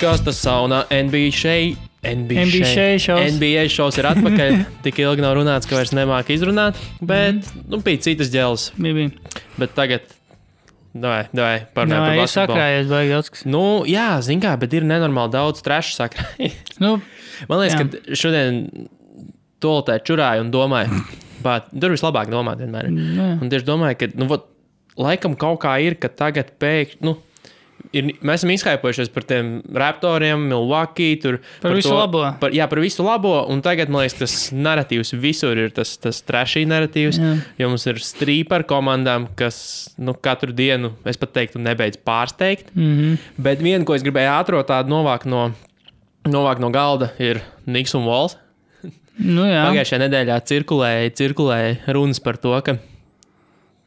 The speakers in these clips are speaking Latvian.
podkāstu sauna NBA šeit. NBA, NBA šeit. šovs. NBA šovs ir atpakaļ. Tik ilgi nav runāts, ka vairs nemāku izrunāt. Bet nu, bija citas ģēles. Bet tagad, davai, davai, parunājam par basketbolu. sakrājies, baigi daudz kas. Nu, jā, zin kā, bet ir nenormāli daudz trešu sakrājies. Nu, Man liekas, Jā. ka šodien tolotē čurāju un domāju, bet tur vislabāk domāt vienmēr. nu, jā. Un tieši domāju, ka, nu, vot, laikam kaut kā ir, ka tagad pēkšņi, nu, ir, mēs esam izskaipojušies par tiem raptoriem, Milwaukee, tur. Par visu labo. Par, jā, par visu labo, un tagad, man liekas, tas narratīvs visur ir tas, tas trešī narratīvs. Jā. Jo mums ir strīpa ar komandām, kas nu, katru dienu, es pat teiktu, nebeidz pārsteigt. Mm -hmm. Bet viena, ko es gribēju ātrāk tādu novākt no, novākt no galda, ir Niks un Vols. Nu, jā. Pagājušajā nedēļā cirkulēja, cirkulēja runas par to, ka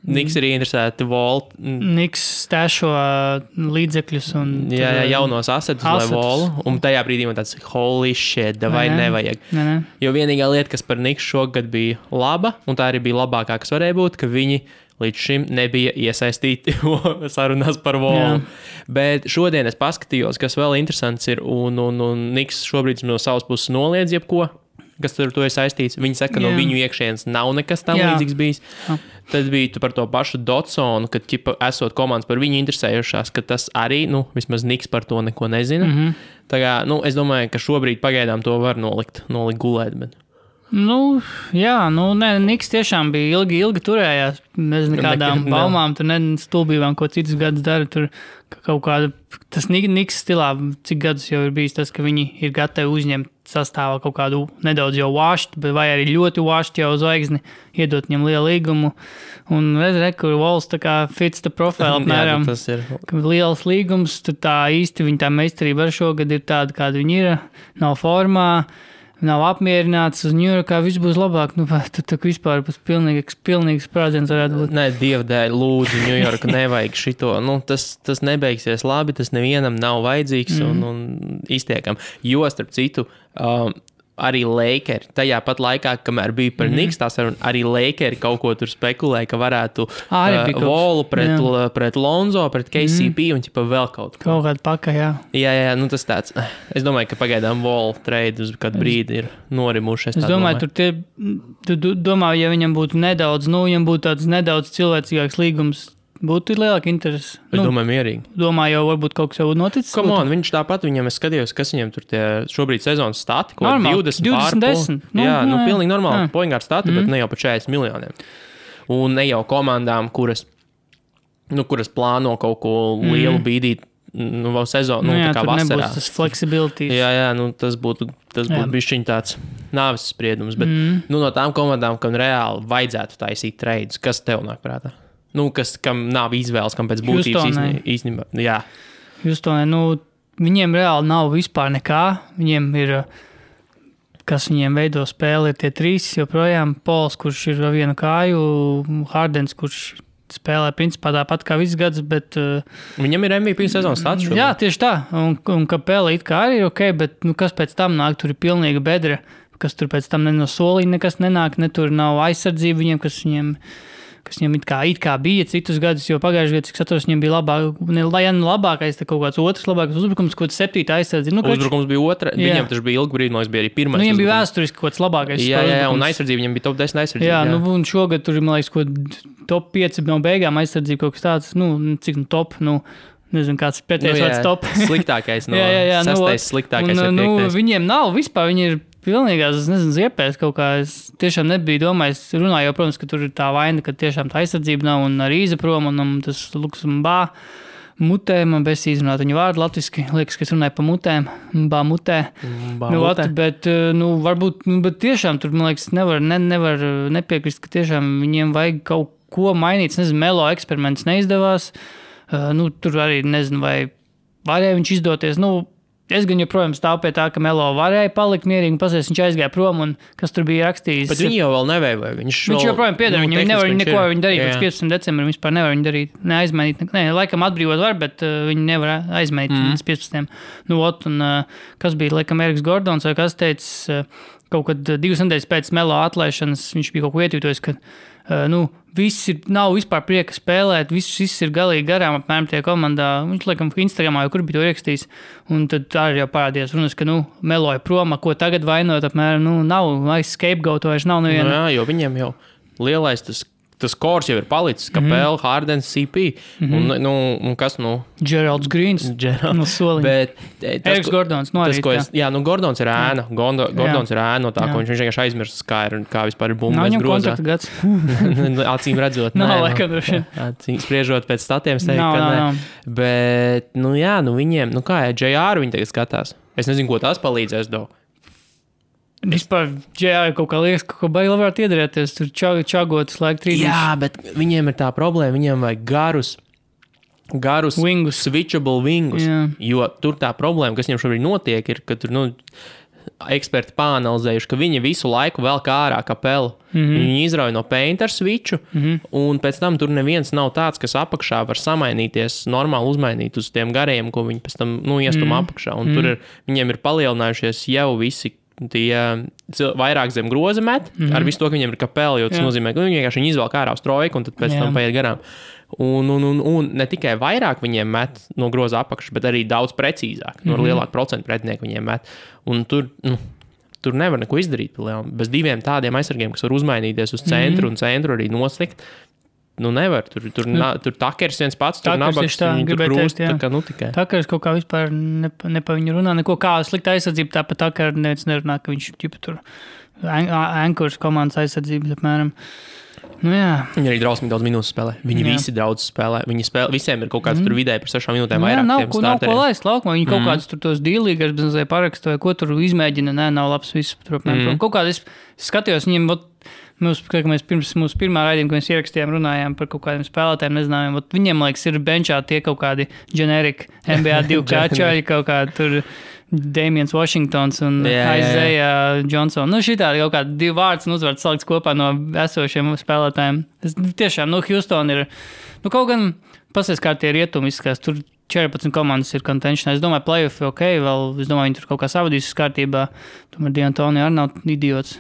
Niks ir interesēti Volt. Niks stēšo līdzekļus un Jā, jā, tur, jaunos asetus, lai Asetus. volu. Un tajā brīdī man tāds holy shit, vai nē. nevajag. Nē, nē. Jo vienīgā lieta, kas par Niksu šogad bija laba, un tā arī bija labākā, kas varēja būt, ka viņi līdz šim nebija iesaistīti sarunās par volu. Jā. Bet šodien es paskatījos, kas vēl interesants ir, un, un, un Niks šobrīd no savas puses noliedz jebko. Kas ar to ir saistīts? Viņi saka, ka no viņu iekšienes nav nekas tam Jā. līdzīgs bijis. Jā. Tad bija par to pašu Dotsonu, kad, ķipa, esot komandas par viņu interesējušās, ka tas arī, nu, vismaz Niks par to neko nezina. Mm. -hmm. Tā kā, nu, es domāju, ka šobrīd pagaidām to var nolikt, nolikt gulēt. Bet... Nu, jā, nu, nē, Niks tiešām bija ilgi, ilgi turējās. Bez nekādām baumām, tur nestulbībām, ko citas gadus dara. Tur ka kaut kāda, tas Nik- Niks stilā, cik gadus jau ir bijis tas, ka viņi ir gatavi uzņemt sastāvā kaut kādu nedaudz jau vāštu, vai arī ļoti vāštu jau zvaigzni, iedot viņam lielu līgumu. Un redzēt, kur Vols tā kā fits the profile, Jā, apmēram. nu, tas ir. ka liels līgums, tad tā īsti viņa tā meistarība ar šogad ir tāda, kāda viņa ir. Nav formā, nav apmierināts. Uz Ņujorkā viss būs labāk. Nu, tad tā vispār būs pilnīgs, pilnīgs sprādziens varētu būt. Nē, Dieva dēļ, lūdzu, Ņujorka nevajag šito. Nu, tas, tas nebeigsies labi, tas nevienam nav vajadzīgs Mhm. un, un iztiekam. Jo, starp citu, um, arī Lakers tajā pat laikā, kamēr bija Mhm. par mm -hmm. Niks, tās arī, arī Lakers kaut ko tur spekulēja, ka varētu Arī uh, kas. Volu pret, Jā. Mhm. pret Lonzo, pret KCP mm -hmm. un ķipa vēl kaut ko. Kaut kāda paka, jā. Jā, jā, nu tas tāds. Es domāju, ka pagaidām Volu trade uz kādu brīdi ir norimuši. Es domāju, tur tie, tu, tu domā, ja viņam būtu nedaudz, nu, viņam būtu tāds nedaudz cilvēcīgāks līgums, būtu lielāka interese. Es Nu, domāju, mierīgi. domāju, jau varbūt kaut kas jau noticis. Come on, viņš tāpat viņam es skatījos, kas viņam tur tie šobrīd sezonas stati, ko Normāli, 20, 20, pār, 10. Nu, Nu, jā, nu, jā, pilnīgi normāli. jā. Poingāra stati, mm. bet ne jau par 40 miljoniem. Un ne jau komandām, kuras, nu, kuras plāno kaut ko lielu mm. bīdīt. Nu, vēl sezonu, nu, Nu, jā, tā kā vasarā. tas flexibilitāte. Jā, jā, nu, tas būtu, tas būtu bijis tāds nāves spriedums. Bet mm. nu, no tām komandām, kam reāli vajadzētu taisīt treidus, kas tev nāk prātā? Nu, kas, kam nav izvēles, kam pēc būtības Houstonai. īstenībā. jā, ne, nu, viņiem reāli nav vispār nekā. Viņiem ir, kas viņiem veido spēli, ir tie trīs joprojām. Pols, kurš ir ar vienu kāju, Hardens, kurš spēlē principā tāpat kā viss gads, bet uh, Viņam ir MVP sezonas stāsts. jā, tieši tā. Un, un kapela it kā arī ir ok, bet nu, kas pēc tam nāk, tur ir pilnīga bedra. Kas tur pēc tam ne no solījuma nekas nenāk, ne tur nav aizsardzība viņiem, kas viņiem, kas viņiem it kā, it kā bija citus gadus. Jo pagājušajā gadā, cik atceros, viņiem bija labāk, ne, lai gan labākais, kaut kāds otrs labākais uzbrukums, kaut kāds septītā aizsardzība. Nu, Uzbrukums bija otra. Jā. Viņam tas bija ilgi brīdi, man liekas, bija arī pirmais. Nu, viņam bija uzbrukums. vēsturiski kaut kāds labākais. Jā, jā, jā, un aizsardzība viņam bija top 10 aizsardzība. Jā, nu, un šogad tur man liekas, ko top 5 no beigām aizsardzība kaut kas tāds, nu, cik nu top, nu, nezinu, kāds pēdējais jā, vārds top. sliktākais no jā, jā, jā, nu, sestais sliktākais. un, nu, viņiem nav vispār, viņi ir pilnīgās, es nezinu, ziepēs kaut kā. Es tiešām nebiju domājis, runāju, jau, protams, ka tur ir tā vaina, ka tiešām tā aizsardzība nav un arī izaprom un, un tas luks un bā. Mutē man bez izrunāt viņu vārdu latviešu. Liekas, ka es runāju par mutēm, bā mutē. Bā, Nu, mutē. vat, bet, eh, nu, varbūt, nu, bet tiešām tur, man liekas, nevar, ne, nevar eh, nepiekrist, ka tiešām viņiem vajag kaut ko mainīt. Es nezinu, melo eksperiments neizdevās. Uh, nu, tur arī nezinu, vai varēja viņš izdoties. Nu, Es gan joprojām stāvu pie tā, ka Melo varēja palikt mierīgi pasēs, viņš aizgāja prom un kas tur bija rakstījis. Bet viņi jau vēl nevēlēja. Viņš, Viņš vēl, joprojām pieder, nu, viņi nevar neko viņš ar viņu darīt. Jā. Pēc 15. decembra viņi vispār nevar viņu darīt. Neaizmainīt, ne, laikam atbrīvot var, bet uh, viņi nevar aizmainīt mm. līdz 15. Nu, ot, un, uh, kas bija, laikam, Eriks Gordons vai kas teica, uh, kaut kad uh, divas nedēļas pēc Melo atlaišanas viņš bija kaut ko uh, nu, viss ir, nav vispār prieka spēlēt, viss, viss ir galīgi garām apmēram tajā komandā. Viņš, laikam, Instagramā jau kur bija to rakstījis, un tad tā arī jau parādījās runas, ka, nu, Melo ir prom, ko tagad vainot, apmēram, nu, nav aiz scapegoat vairs nav Nu, neviena. jā, jo viņiem jau lielais tas, tas kors jau ir palicis, Mhm. kā Pēle, Hārdens, CP. Un, nu, un kas, nu, Geralds Grīns Gerald. no soliņa. Bet, e, tas, Eriks Gordons, no Tas, arī ko es, jā, nu, Gordons ir ēna. Gondo, Gordons ir ēna no tā, Jā. ko viņš, vienkārši aizmirst, kā, ir, kā vispār ir bumba. viņam grozā. gads. Acīm redzot, Nav, nē, nu, laikam, droši vien. acīm spriežot pēc statiem, es teiktu, Nav, ka nē. Bet, nu, jā, nu, viņiem, nu, kā JR viņi tagad skatās. Es nezinu, ko tas palīdzēs. Do. Vispār, jā, kaut kā liekas, ka baigi labāk iedarēties. Tur čag, čagotas laika trīs. Jā, bet viņiem ir tā problēma, viņiem vajag garus. Garus, Wingus. switchable wingus. Jā. Jo tur tā problēma, kas viņam šobrīd notiek, ir, ka tur nu, eksperti pāanalizējuši, ka viņi visu laiku vēl kā ārā kapelu. Mm Mhm. -hmm. Viņi izrauja no paint ar switchu, mm -hmm. un pēc tam tur neviens nav tāds, kas apakšā var samainīties, normāli uzmainīt uz tiem gariem, ko viņi pēc tam nu, iestum mm Mhm. -hmm. apakšā. Un mm -hmm. tur ir, viņiem ir palielinājušies jau visi. Tie vairāk zem groza met, mm -hmm. ar visu to, ka viņiem ir kapela, jo tas Mhm. Jā. Nozīmē, ka viņi vienkārši izvelk ārā uz trojku un pēc Jā. tam paiet garām. Un, un, un, un ne tikai vairāk viņiem met no groza apakšas, bet arī daudz precīzāk, no Mhm. mm -hmm. lielāka procenta pretinieku viņiem met. Un tur, nu, tur nevar neko izdarīt. Bez diviem tādiem aizsargiem, kas var uzmainīties uz centru mm -hmm. un centru arī noslikt. Nu, nevar. Tur, tur, Nu, na, tur takers viens pats, tur Takers nabaks, tā, tur krūst, teikt, tā kā, nu, tikai. Es kaut kā vispār ne, ne pa viņu runāju, neko kā slikta aizsardzība, tāpat tā kā neviens nerunā, ka viņš ķipa tur ankurs komandas aizsardzības apmēram. Nu jā, Viņi arī drausmīgi daudz minūtes spēlē. Viņi Jā. visi daudz spēlē. Viņi spēlē. Visiem ir kaut kāds mm. tur vidēji par sešām minūtēm nu, jā nav, ko, nav ko laist laukumā. Viņi kaut Mm. kādus tur tos dīlīgās bezmazliet parakstu vai ko tur izmēģina. Nē, nav labs viss. Tur. Mm. Kaut kādā es skatījos viņiem. Ot, Mums, kā mēs pirms mūsu pirmā raidījuma, kad mēs ierakstījām, runājām par kaut kādiem spēlētājiem, nezinājām, ot viņiem, liekas, ir benčā tie kaut kādi ģenerika NBA divi kačaļi, kaut kā tur Damiens Washingtons un. Aizeja Johnson. Nu, šī tāda kaut kāda divi vārds un uzvārds salikts kopā no esošiem spēlētājiem. Es tiešām, nu, Houston ir, nu, kaut gan pasies kā tie rietumi izskatās. Tur 14 komandas ir kontenčionā. Es domāju, playoff ok, vēl, es domāju, viņi tur kaut kā savadīs kārtībā. Tomēr Diantoni arī nav idiots.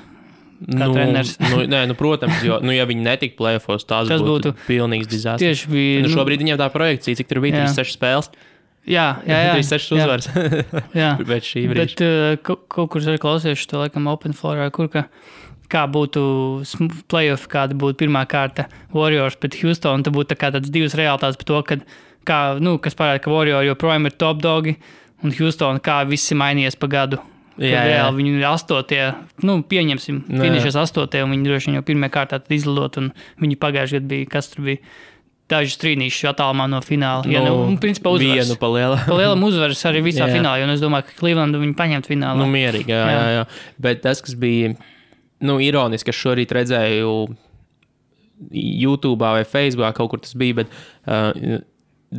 Kā nu, treneris. nu, nē, nu, protams, jo, nu, ja viņi netiktu plēfos, tas, būtu, būtu pilnīgs dizasters. Tieši bija. Nu, šobrīd viņiem tā projekcija, cik tur bija Jā. 36 spēles. jā, jā, jā, 36 jā, uzvaras jā. pēc šī brīža. Bet uh, kaut, kur arī klausījuši to, laikam, Open Florā, kur ka, kā būtu playoff, kāda būtu pirmā kārta Warriors pret Houston. Tad būtu tā kā tāds divas realitātes par to, ka, kā, nu, kas parāda, ka Warriors joprojām ir top dogi un Houston kā viss ir mainījies pa gadu. Jā, Jā, jā. reāli viņi ir astotie, nu, pieņemsim, Nu, jā. finišas astotie, un viņi droši vien jau pirmā kārtā izlidot, un viņi pagājušajā gadā bija, kas tur bija, daži strīnīši attālumā no fināla. Ja, nu, un, principā, uzvaras. vienu pa lielu. Pa lielam uzvaras arī visā Jā. finālā, jo es domāju, ka Clevelandu viņi paņemt finālā. Nu, mierīgi, jā, Jā. jā, jā. Bet tas, kas bija nu, ironiski, ka šorīt redzēju YouTube vai Facebook, kaut kur tas bija, bet uh,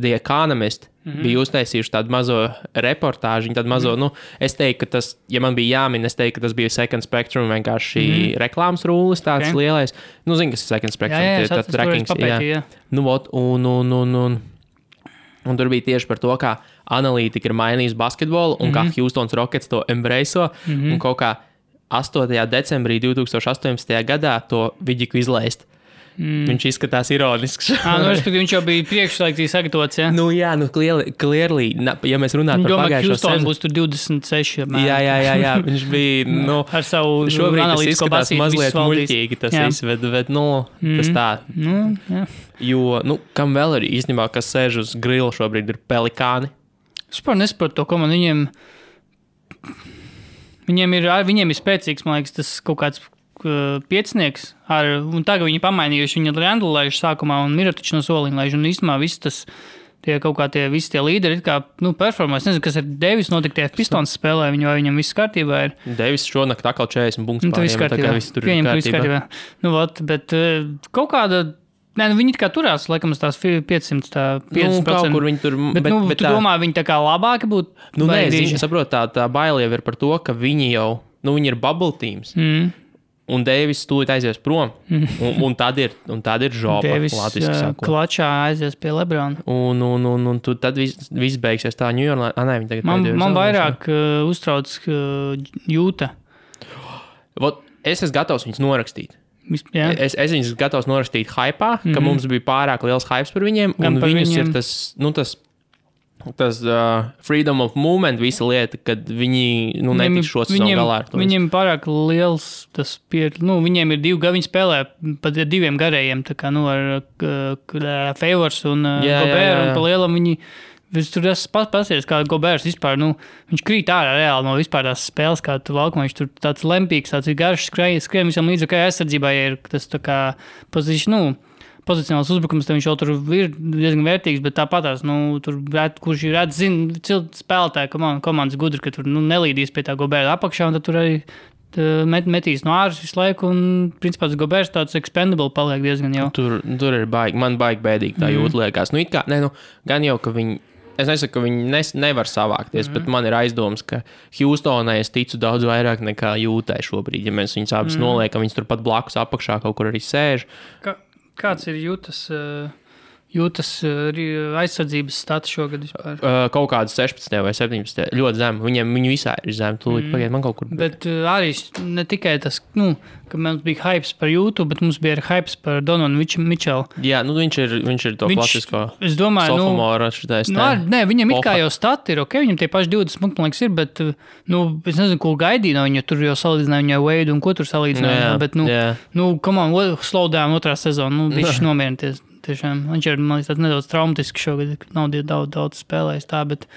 The Economist mm -hmm. bija uztaisījuši tādu mazo reportāžu. Tādu mazo, mm -hmm. nu, es teiktu, ka tas, ja man bija jāmin, es teiktu, ka tas bija Second Spectrum, vienkārši mm -hmm. reklāmas rūlis, tāds Ok. okay. lielais. Nu, zinu, kas ir Second jā, Spectrum. jā, tie- atceros, to es trackings, jā. papētīju, jā. Nu, ot, un, un, un, un, un tur bija tieši par to, kā analītika ir mainījusi basketbolu un mm -hmm. Mhm. kā Houston's Rockets to embrace. Mm -hmm. Un kaut kā 8. decembrī 2018. gadā to vidiku izlaist. Mm. Viņš izskatās ironisks. Ah, nu, respektīvi, viņš jau bija priekšlaicīgi sagatavots. Ja? nu, jā, nu, na, ja mēs runājam par Domāju, ka pagājušo sezonu. būs tur 26. apmēram. Jā, jā, jā, jā, viņš bija. Nu, Ar savu Šobrīd tas izskatās basīti mazliet muļķīgi, tas Jā. viss, bet, nu, mm. tas tā. Nu, jā. Jo, nu, kam vēl ir īstenībā, kas sēž uz grila šobrīd, ir pelikāni. Es vispār nesaprotu to komandu. Viņiem, viņiem, ir, viņiem ir spēcīgs, man liekas, tas kaut kāds piecinieks. Ar, tagad viņi pamainījuši viņu Randlu laižu sākumā un Miratiču no soliņa laižu. Un īstenībā viss tas. Tie kaut kā tie visi tie līderi, kā nu, performance. Es nezinu, kas ir Devis. Notika tie Pistons spēlē, viņu, vai viņam viss kārtībā ir. Devis šonakt atkal 40 punktus. Nu, tas viss kārtībā. viss tur Pieņem, ka viss kārtībā. kārtībā. Nu, vat, bet uh, kaut kāda. Nē, nu, viņi kā turās, laikam, tās fi- 500, tā 50%. Nu, kaut kur viņi tur Bet, bet, nu, bet tu tā, domā, viņi tā kā labāki būtu? nu, nē, diži? zini, saprot, tā, tā baila jau ir par to, ka viņi jau, nu, viņi ir bubble teams. Mm. Un Deivis tūlīt aizies prom. Un, un tad ir, un tad ir žopa. Sakot. klačā aizies pie Lebrona. Un, un, un, un tu, tad viss, viss beigsies tā, Ņujorkā. Man, man zaudējuši, vairāk uh, uztrauc uh, jūta. Vot, es esmu gatavs viņus norakstīt. Vis- Jā. Es, es viņus gatavs norakstīt hypā, ka mm -hmm. mums bija pārāk liels hype par viņiem. Par viņus viņiem. ir tas, nu, tas, tas uh, freedom of movement, visa lieta, kad viņi nu, netiks šo sezonu galā ar to. viņiem pārāk liels tas pie, nu, viņiem ir divi gadi, viņi spēlē pat ar diviem garējiem, tā kā, nu, ar uh, Favors un uh, Gobēru, un pa lielam viņi, es tur esmu pas- pasies, kā Gobērs vispār, nu, viņš krīt ārā reāli no vispār tās spēles, kā tur laukumā, viņš tur tāds lempīgs, tāds garš, skrien, skrien visam līdz, kā aizsardzībā, ja ir tas tā kā pozīcija, nu, pozicionāls uzbrukums, tad viņš jau tur ir diezgan vērtīgs, bet tāpatās, nu, tur, kurš ir redz, zina, cil- spēlētāji, komand, komandas gudri, ka tur, nu, nelīdīs pie tā Gobēra apakšā, un tad tur arī met, metīs no ārpus visu laiku, un, principā, tas Gobērs tāds expendable paliek diezgan jau. Tur, tur ir baigi, man baigi bēdīgi tā Mhm. jūt, liekas. Nu, kā, ne, nu, gan jau, ka viņi. Es nesaku, ka viņi nes, nevar savākties, mm bet man ir aizdoms, ka Houstonai es ticu daudz vairāk nekā jūtai šobrīd. Ja mēs viņus abus mm noliekam, viņas turpat blakus apakšā kaut kur arī sēž. Kā, kāds ir jūtas, uh, jūtas ri- aizsardzības stats šogad vispār? Uh, kaut kāda 16 vai 17. ļoti zema. Viņiem viņu visā ir zema. Tūlīt mm. pagaidiet, man kaut kur. Bet uh, arī ne tikai tas, nu, ka mums bija hype par YouTube, bet mums bija arī hype par Dononu Mičelu. Jā, nu, viņš ir, viņš ir to Viņš- klasisko Es domāju, nu, šitais. Nu, ar, nē, viņam ir kā jau stati ir ok, viņam tie paši 20 punkti, man liekas, ir, bet, nu, es nezinu, ko gaidīju no viņa, tur jau salīdzināju viņu Veidu un ko tur salīdzināju, jā, bet, nu, jā. nu, come on, slow down otrā sezona, nu, viņš nomierināties, tiešām, viņš ir, liekas, nedaudz traumatisks šogad, ka nav daudz, daudz spēlējis tā, bet,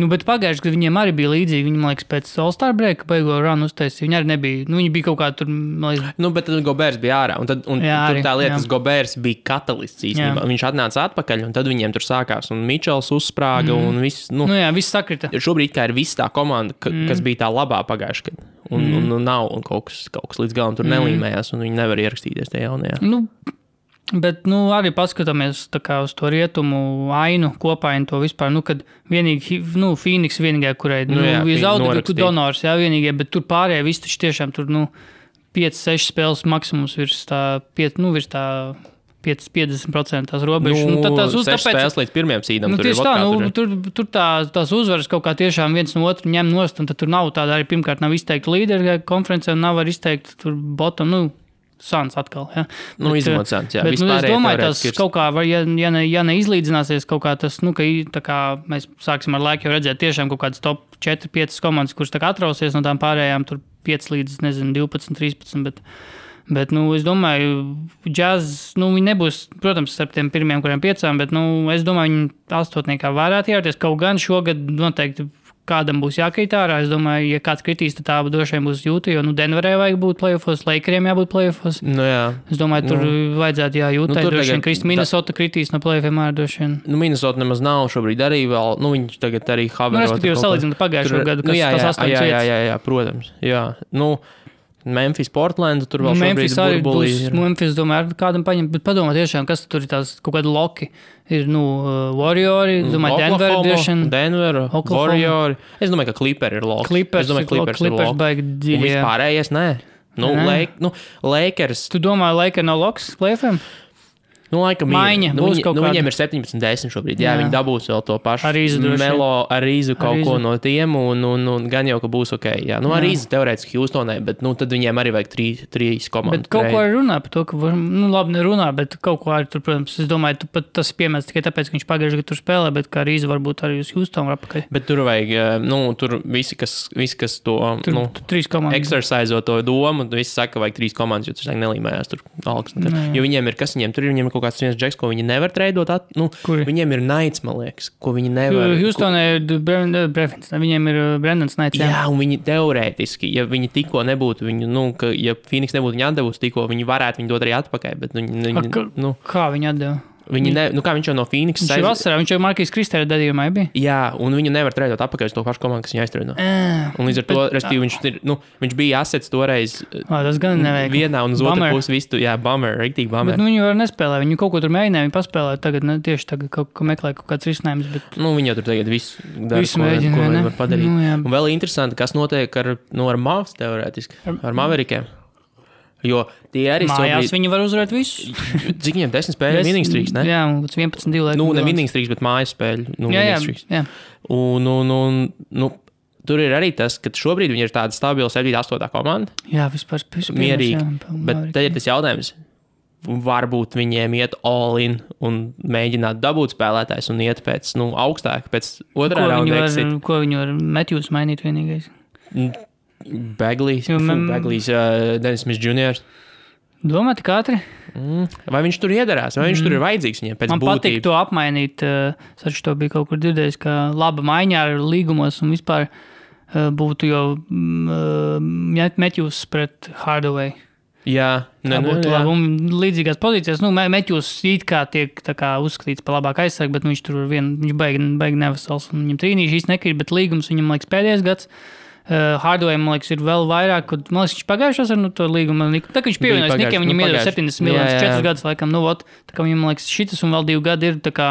nu, bet pagājuši, kad viņiem arī bija līdzīgi, viņi, man liekas, pēc All-Star breaka beigo runu uztaisīja, viņi arī nebija, nu, viņi bija kaut kā tur, liekas, Nu, bet tad Gobērs bija ārā. Un, tad, un Jā, arī, tā lieta, tas Gobērs bija katalists īstenībā. Jā. Viņš atnāca atpakaļ, un tad viņiem tur sākās. Un Mičels uzsprāga, mm. un viss. Nu, nu, jā, viss sakrita. Šobrīd ir viss tā komanda, ka, mm. kas bija tā labā pagājušajā gadā. Un, mm. un, un nav, un kaut kas, kaut kas līdz galam tur mm. nelīmējās, un viņi nevar ierakstīties tajā jaunajā. Nu, bet nu, arī paskatāmies tā kā uz to rietumu ainu, kopainu to vispār. Nu, kad vienīgi nu, Phoenix vienīgā, kurai Nu nu, ir zaudēta donors, jā, vienīgie, bet tur pārējie visi taču tiešām tur nu, 5-6 spēles maksimums virs tā, 5, nu, virs tā 5, 50% tās robežas. Nu, tad tās uz, sešas tāpēc, līdz pirmajam sīdam. Nu, tieši tā, nu, tur, tur tā, tās uzvaras kaut kā tiešām viens no otra ņem nost, un tad tur nav tāda arī, pirmkārt, nav izteikta līdera konferencē, un nav arī izteikta tur bottom, nu, sans atkal. Ja. Nu, Bet, izņemot Suns, jā, Bet, nu, es domāju, tas ir- kaut kā, var, ja, ja, ne, ja neizlīdzināsies kaut kā tas, nu, ka kā mēs sāksim ar laiku redzēt tiešām kaut kādas top 4, 5 komandas, kuras tā kā atrausies no tām pārējām, tur 5 līdz, nezinu, 12, 13, bet, bet, nu, es domāju, džaz, nu, viņi nebūs, protams, starp tiem pirmiem, kuriem piecām, bet, nu, es domāju, viņi astotniekā varētu ierauties, kaut gan šogad noteikti kādam būs jākrīt ārā. Es domāju, ja kāds kritīs, tad tā droši vien būs jūta, jo, nu, Denverē vajag būt plēsofos, Lakeriem jābūt plēsofos. Nu, jā. Es domāju, tur Nu. vajadzētu jājūt. Nu, Nu, tur tur droši vien krist Minnesota kritīs no plēfiem ārā droši vien. Nu, Minnesota nemaz nav šobrīd arī vēl. Nu, viņš tagad arī Nu, Havertz. respektīvi, salīdzinot ar pagājušo gadu, kas nu, jā, tas jā, astoņas jā, jā, vietas. jā, jā, protams. Jā. Nu, Memphis, Portland, tur vēl Memphis arī būs. ir. Memphis, domāju, ar kādam paņemt, bet padomā tiešām, kas tur ir tās kaut kādi loki. Ir, nu, uh, Warriori, domāju, Denver vien. Denver, Oklahoma. Warriors. Es domāju, ka Clipper ir loks. Clippers, es domāju, Clippers, Clippers ir baigi Un dziļi. jā. vispārējais, nē. Nu, Nē. Lake, nu, Lakers. Tu domā, Laika nav loks plēfiem? Nu, laikam, Maiņa ir. Nu, viņi, nu, viņiem ir 17, 10 šobrīd. Jā, Jā. viņi dabūs vēl to pašu Rīzu melo, ar rīzu kaut Ar ko Rīzu. no tiem, un, un, un gan jau, ka būs ok. Jā, nu, ar rīzu teorētiski Houstonai, bet nu, tad viņiem arī vajag trīs, trīs komandas. Bet kaut ko arī runā par to, ka, var, nu, labi, nerunā, bet kaut ko arī tur, protams, es domāju, tu pat tas piemērs tikai tāpēc, ka viņš pagājušajā gadā tur spēlē, bet kā Rīza varbūt arī uz Houston var apakaļ. Bet tur vajag, eh, nu, tur visi, kas, visi, kas to Tur, nu, nu, tur trīs komandas. exercizo to domu, visi saka, ka vajag trīs komandas, jo tas nelīmējās tur nekad. Nē. Jo viņiem ir, kas viņiem tur ir, viņiem ir kaut kāds viens džeks, ko viņi nevar treidot. At, nu, Kuri? viņiem ir naids, man liekas, ko viņi nevar. Houstonē ir Brevins, viņiem ir uh, Brendans Naits. Jā, un viņi teorētiski, ja viņi tikko nebūtu, viņu, nu, ka, ja Phoenix nebūtu viņu atdevusi tikko, viņi varētu viņu dot arī atpakaļ. Bet, nu, viņi, A, ka- nu, Kā viņi atdeva? Viņi ne, nu, kā viņš jau no Phoenix Viņš ir vasarā, viņš jau Markīs Kristēra gadījumā bija. Jā, un viņu nevar treidot atpakaļ uz to pašu komandu, kas viņu aiztrēdo. Un līdz ar to, respektīvi, viņš, ir, nu, viņš bija asets toreiz Ā, Tas gan nevajag. vienā un uz otru pusi. Visu, jā, bummer, rīktīgi Bet bummer. nu, viņi jau nespēlē. Viņi kaut ko tur mēģināja, viņi paspēlēja. Tagad ne, tieši tagad kaut ko meklē, kaut kāds risinājums. Bet Nu, viņi jau tur tagad visu dara, visu ko, mēģina. ko viņi var padarīt. Nu, jā. Un vēl interesanti, kas notiek ar, nu, ar Mavs teorētiski, ar Maverikiem. Jo tie arī Mājās šobrīd, viņi var uzvarēt visu. cik viņiem desmit spēļu winning streaks, ne? Jā, līdz 11, 2 laikam. Nu, ne winning streaks, bet mājas spēļu. Nu, Jā, jā, jā. Un, un, un, nu, tur ir arī tas, ka šobrīd viņi ir tāda stabila 7, 8 komanda. Jā, vispār vispār Mierīgi. jā, pa- Bet te ir tas jautājums. Varbūt viņiem iet all in un mēģināt dabūt spēlētājs un iet pēc nu, augstāka, pēc otrā raunda var, ko viņi var Matthews mainīt vienīgais? Beglīs, man- Beglīs, uh, Denis Smits Jr. Domā, tik ātri? Mm. Vai viņš tur iedarās, vai viņš mm. tur ir vajadzīgs viņiem pēc Man patīk būtības? to apmainīt. uh, Es arī to biju kaut kur dzirdējis, ka laba maiņa ar līgumos un vispār uh, būtu jau mm, Matthews pret Hardaway. Jā, ne, ne, būtu labi. Un līdzīgās pozīcijās, nu, Matthews it kā tiek kā uzskatīts par labāku aizsargu, bet nu, viņš tur vien, viņš baigi, baigi nevesels. un Viņam trīnīši īsti nekrīt, bet līgums viņam, liekas, pēdējais gads. Uh, Hardaway, man liekas, ir vēl vairāk, kad, man liekas, viņš pagājušās ar nu, to līgumu. Tā kā viņš pievienojas Nikiem, nu, viņam iedod pagājuši. 70 Jā, miljonus, jā, 4 jā. gadus, laikam, nu, ot, tā kā viņam, man liekas, šitas un vēl 2 gadi ir, tā kā,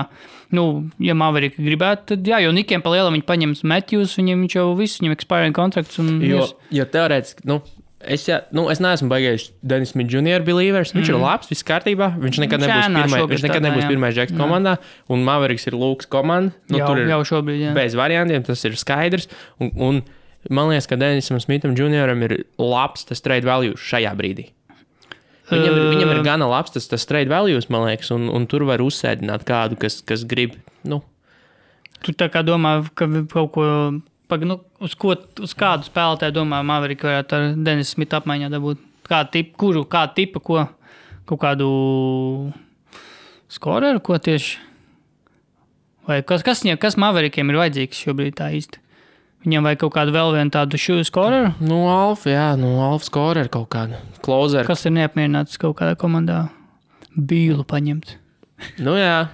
nu, ja Maverika gribētu, tad jā, jo Nikiem pa lielam viņi paņems Matthews, viņam viņš jau viss, viņam expiring kontrakts un Jo, miers. jo teorētiski, nu, es, jā, nu, es neesmu baigājis Denis Smits Jr. believers. Viņš mm. ir labs, viss kārtībā. Viņš nekad nebūs pirmais, viņš nekad nebūs pirmais džeks Jā. komandā. Un Mavericks ir Lūks komanda. Nu, jau, tur ir jau šobrīd, jā. bez variantiem, tas ir skaidrs. Un, un man liekas, ka Denisam Smitam Jr. ir labs tas trade value šajā brīdī. Viņam, ir, viņam ir gana labs tas, tas trade values, man liekas, un, un tur var uzsēdināt kādu, kas, kas grib. Nu, Tu tā kā domā, ka kaut ko, pag, nu, uz, ko, uz kādu spēlētāju domā, Maverika varētu ar Denisu Smitu apmaiņā dabūt? Kādu tipu, kuru, kādu tipu, ko, kaut kādu skoreru, ko tieši? Vai kas, kas, kas Maverikiem ir vajadzīgs šobrīd tā īsti? Viņam vajag kaut kādu vēl vienu tādu šūnu skoreru, nu Alfa, jā, nu Alfa skora ir kaut kāda. Closer. kas ir neapmierināts kaut kādā komandā. Bīlu paņemt. Nu jā.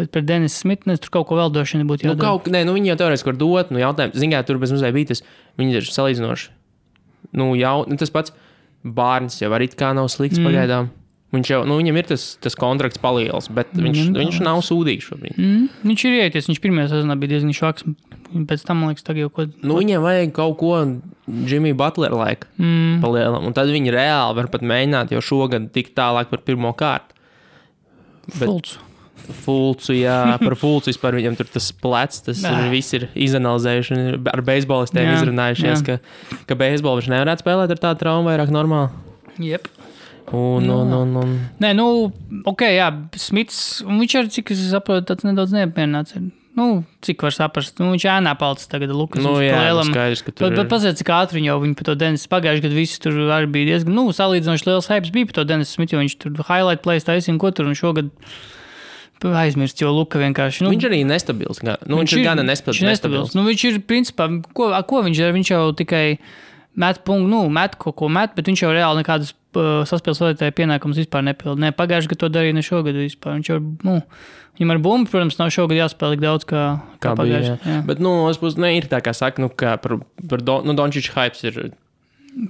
Bet par Denisu Smitu nes tur kaut ko vēl došana būtu Nu, jādara. kaut, nē, nu, viņi jau teorētiski var dot, nu, jautājums, zināmā, tur bez mazliet bija tas, viņi ir salīdzinoši. Nu, jau nu, tas pats bērns jau arī kā nav slikts mm. pagaidām. Viņš jau, nu, viņam ir tas, tas kontrakts paliels, bet viņš, Viņam viņš nav sūdīgs šobrīd. Mm, viņš ir ieities, viņš pirmajā sezonā bija diezgan švaks. Pēc tam, man liekas, tagad jau ko. Nu, viņiem vajag kaut ko Jimmy Butler laika Mm, palielam, un tad viņi reāli var pat mēģināt jau šogad tikt tālāk par pirmo kārtu. bet- Fults. Fulcu, jā, par fulcu vispār viņam tur tas plecs, tas Nē. viss ir izanalizējuši ir ar beisbolistiem izrunājušies, jā. ka, ka beisbolu viņš nevarētu spēlēt ar tādu traumu vairāk normāli. Yep. Un, un, un, un, Nē, nu, ok, jā, Smits, viņš arī, cik es saprotu, tāds nedaudz neapmierināts. Ir. Nu, cik var saprast, nu, viņš ēnā palicis tagad, Lukas. nu, jā, nu, lielam- skaidrs, ka Bet, tur bet ir. paziet, cik ātri jau viņi par to Denisu pagājušajā gadā visi tur arī bija diezgan, nu, salīdzinoši liels hype bija par to Denisu Smitu, jo viņš tur highlight plays taisīja ko tur un šogad aizmirst, jo Luka vienkārši. Nu, Viņš arī ir nestabils. Gan, nu, viņš, viņš ir gana nestabils. Ir nestabils. Nu, viņš ir, principā, ko, ko viņš dara? Viņš jau tikai met punktu, nu, met kaut ko met, bet viņš jau reāli nekādas saspēles vadītāja pienākumus vispār nepilda. Ne pagājušajā gadā to darīja, ne šogad vispār. Viņš jau, nu, viņam ar bumbu, protams, nav šogad jāspēlē tik daudz, kā, kā, Kā pagājušajā. Bet, nu, es puses, ne, ir tā kā saka, nu, ka par, par Don, nu, Dončiča hypes ir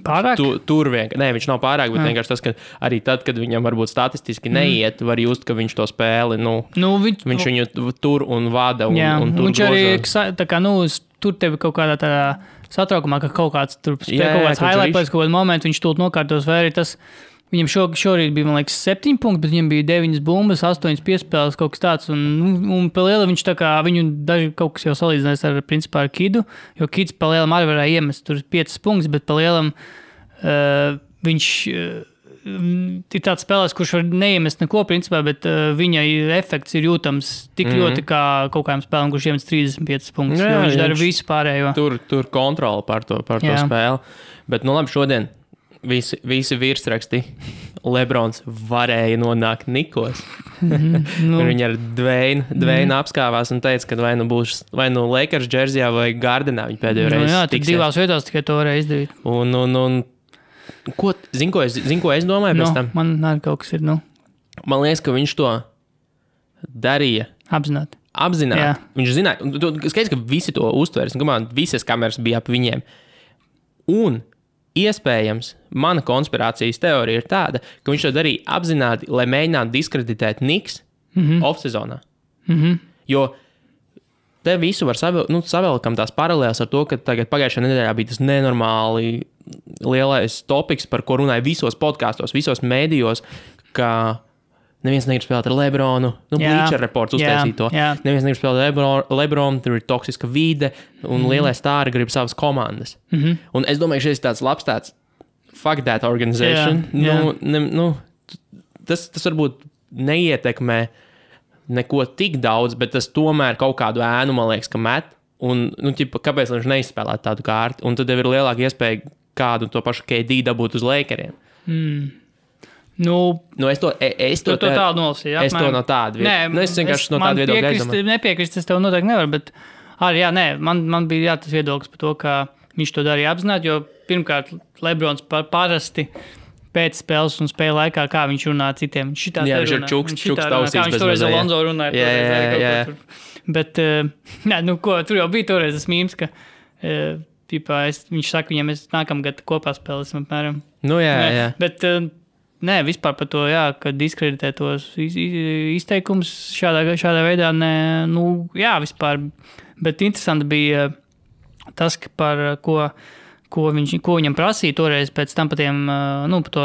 Pārāk. tu, tur vienkārši. Nē, viņš nav pārāk, bet vienkārši tas, ka arī tad, kad viņam varbūt statistiski neiet, var just, ka viņš to spēli, nu, Nu, viņš, viņš viņu tu- tur un vada. Un, jā, un tur viņš arī, eksa- tā kā, nu, tur tevi kaut kādā tādā satraukumā, ka kaut kāds tur spēlē kaut kāds kaut highlight, viņš- pēc kaut kāda momenta viņš tūlīt nokārtos, vai arī tas. Viņam šo, šorīt bija, man liekas, septiņi punkti, bet viņam bija deviņas bumbas, astoņas piespēles, kaut kas tāds. Un, un, un paliela viņš tā kā viņu daži kaut kas jau salīdzinājis ar, principā, ar Kidu, jo Kids palielam arī varēja iemest tur piecas punktus, bet palielam uh, viņš. Uh, Ir tāds spēlētājs, kurš var neiemest neko, principā, bet uh, viņa efekts ir jūtams tik mm. -hmm. ļoti kā kaut kādam spēlēm, kurš iemet 35 punktus. Jā, Jā, viņš dara visu pārējo. tur, tur kontroli pār to, to Jā. spēli. Bet, nu, labi, šodien visi, visi virsraksti. Lebrons varēja nonākt Nikos. Nu, Kur viņi ar dvēju mm. apskāvās un teica, ka vai nu būs vai nu Lakers džersijā vai Gardenā viņa pēdējo nu, reizi. jā, tik divās vietās tikai to varēja izdarīt. Un, un, un, ko, zin, ko es, zin, ko es domāju Nu, pēc tam? man arī kaut kas ir nu, Man liekas, ka viņš to darīja. apzināti. Apzināti. Jā. Viņš zināja, un skaidrs, ka visi to uztvērs. un, Man visas kameras bija ap viņiem. Un iespējams, mana konspirācijas teorija ir tāda, ka viņš to darīja apzināti, lai mēģinātu diskreditēt Niks mm -hmm. off-sezonā. Mm -hmm. Jo te visu var savilkt, nu, savilkam tās paralēlas ar to, ka tagad pagājušajā nedēļā bija tas nenormāli lielais topiks, par ko runāja visos podkāstos, visos mēdījos, ka Neviens negrib spēlēt ar Lebronu. Nu. Bleacher reports uztaisīja to. jā. Neviens negrib spēlēt ar Lebron, Lebronu, tur ir toksiska vide, un mm. lielie stāri grib savas komandas. Mm -hmm. Un es domāju, ka šis ir tāds labs tāds fuck that organization. Jā, jā. Nu, ne, nu, tas, tas varbūt neietekmē neko tik daudz, bet tas tomēr kaut kādu ēnu, man liekas, ka met. Un, nu, ķipa, kāpēc viņš neizspēlē tādu kārtu? Un tad tev ir lielāka iespēja kādu to pašu KD dabūt uz Lakeriem. Nu, Nu, es to, e- es Tu to, to tādu nolasīji. Es to no tāda viedokļa. Nu, es vienkārši no man tāda viedokļa aizdomāju. Nepiekrist, es tev noteikti nevaru, bet arī, jā, nē, man, man bija jā, tas viedoklis par to, ka viņš to darīja apzināti, jo pirmkārt, Lebrons par, parasti pēc spēles un spēles laikā, kā viņš runā citiem. Šitā Jā, viņš ir čuks runā, tausīs Kā viņš toreiz ar jā. Lonzo runāja. Jā, jā, jā. ko tur. Bet, eh, nē, nu, ko, tur jau bija toreiz tas mīms, ka eh, tipā, es, viņš saka, viņam mēs nākamgad kopā spēlēsim apmēram. Nu, jā, Nē, jā. Bet eh, nē, vispār par to, jā, ka diskreditē tos iz, iz, izteikumus šādā, šādā veidā. Nē, nu, jā, vispār. Bet interesanti bija tas, par ko. Ko, viņš, ko viņam prasīja toreiz pēc tam par tiem, eh, nu, par to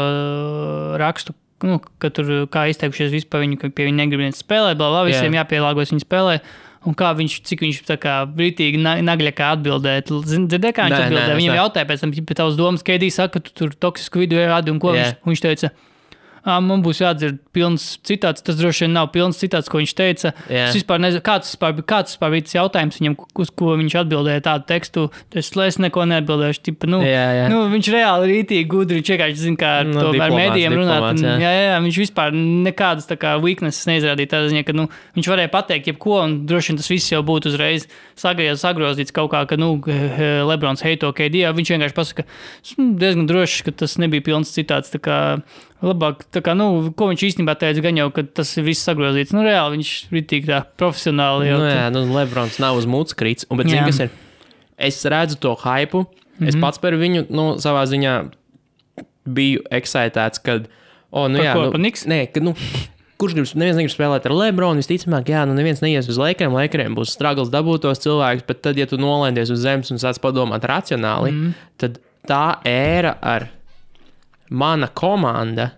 rakstu, nu, ka tur kā izteikušies vispār viņu, ka pie viņa negrib viens spēlēt, bla, bla, visiem Jā. jāpielāgojas viņa spēlē. Un kā viņš, cik viņš tā kā brītīgi na- nagļa kā atbildēt. Zini, dzirdēji, kā viņš Nē, atbildēja? Viņam jautāja pēc tam, pēc tavas domas, ka Edijs saka, ka tu tur toksisku video rādi un ko Jā. viņš, un viņš teica. "Ā, Man būs jādzird pilns citāts. Tas droši vien nav pilns citāts, ko viņš teica. Jā. Es vispār nezinu, kāds, vispār, kāds vispār bija tas jautājums viņam, uz ko viņš atbildēja tādu tekstu. Es, es neko neatbildēšu. Tipa, nu, Jā, jā. Nu, viņš reāli rītīgi gudri. Viņš vienkārši zina, kā ar Nu, to ar diplomāts, mēdījiem runāt. diplomāts, un- jā. Jā, jā, viņš vispār nekādas weaknesses neizrādīja. Tādā ziņā, ka nu, viņš varēja pateikt, jebko, un droši vien tas viss jau būtu uzreiz sagriezts, sagrozīts kaut kā, ka nu, Lebrons heito KD. Viņš vienkārši pasaka, esmu diezgan drošs, ka tas nebija pilns citāts. tā kā Labāk, kā, nu, ko viņš īstenībā teica, gan jau, ka tas ir viss sagrozīts. Nu, reāli viņš ir tik tā profesionāli. Jau, Nu, jā, nu, Lebrons nav uz mūces krīts. Un, bet, Jā. zini, kas ir? Es redzu to hypu. Mm -hmm. Es Mhm. pats par viņu, nu, savā ziņā biju excitēts, kad, oh, nu, Par jā, ko, nu, nē, kad, nu, kurš grib, neviens negrib spēlēt ar Lebronu, visticamāk, jā, nu, neviens neies uz Lakeriem, Lakeriem būs struggles dabūt tos cilvēkus, bet tad, ja tu nolaidies uz zemes un sāc padomāt racionāli, mm. tad tā ēra ar mana komanda,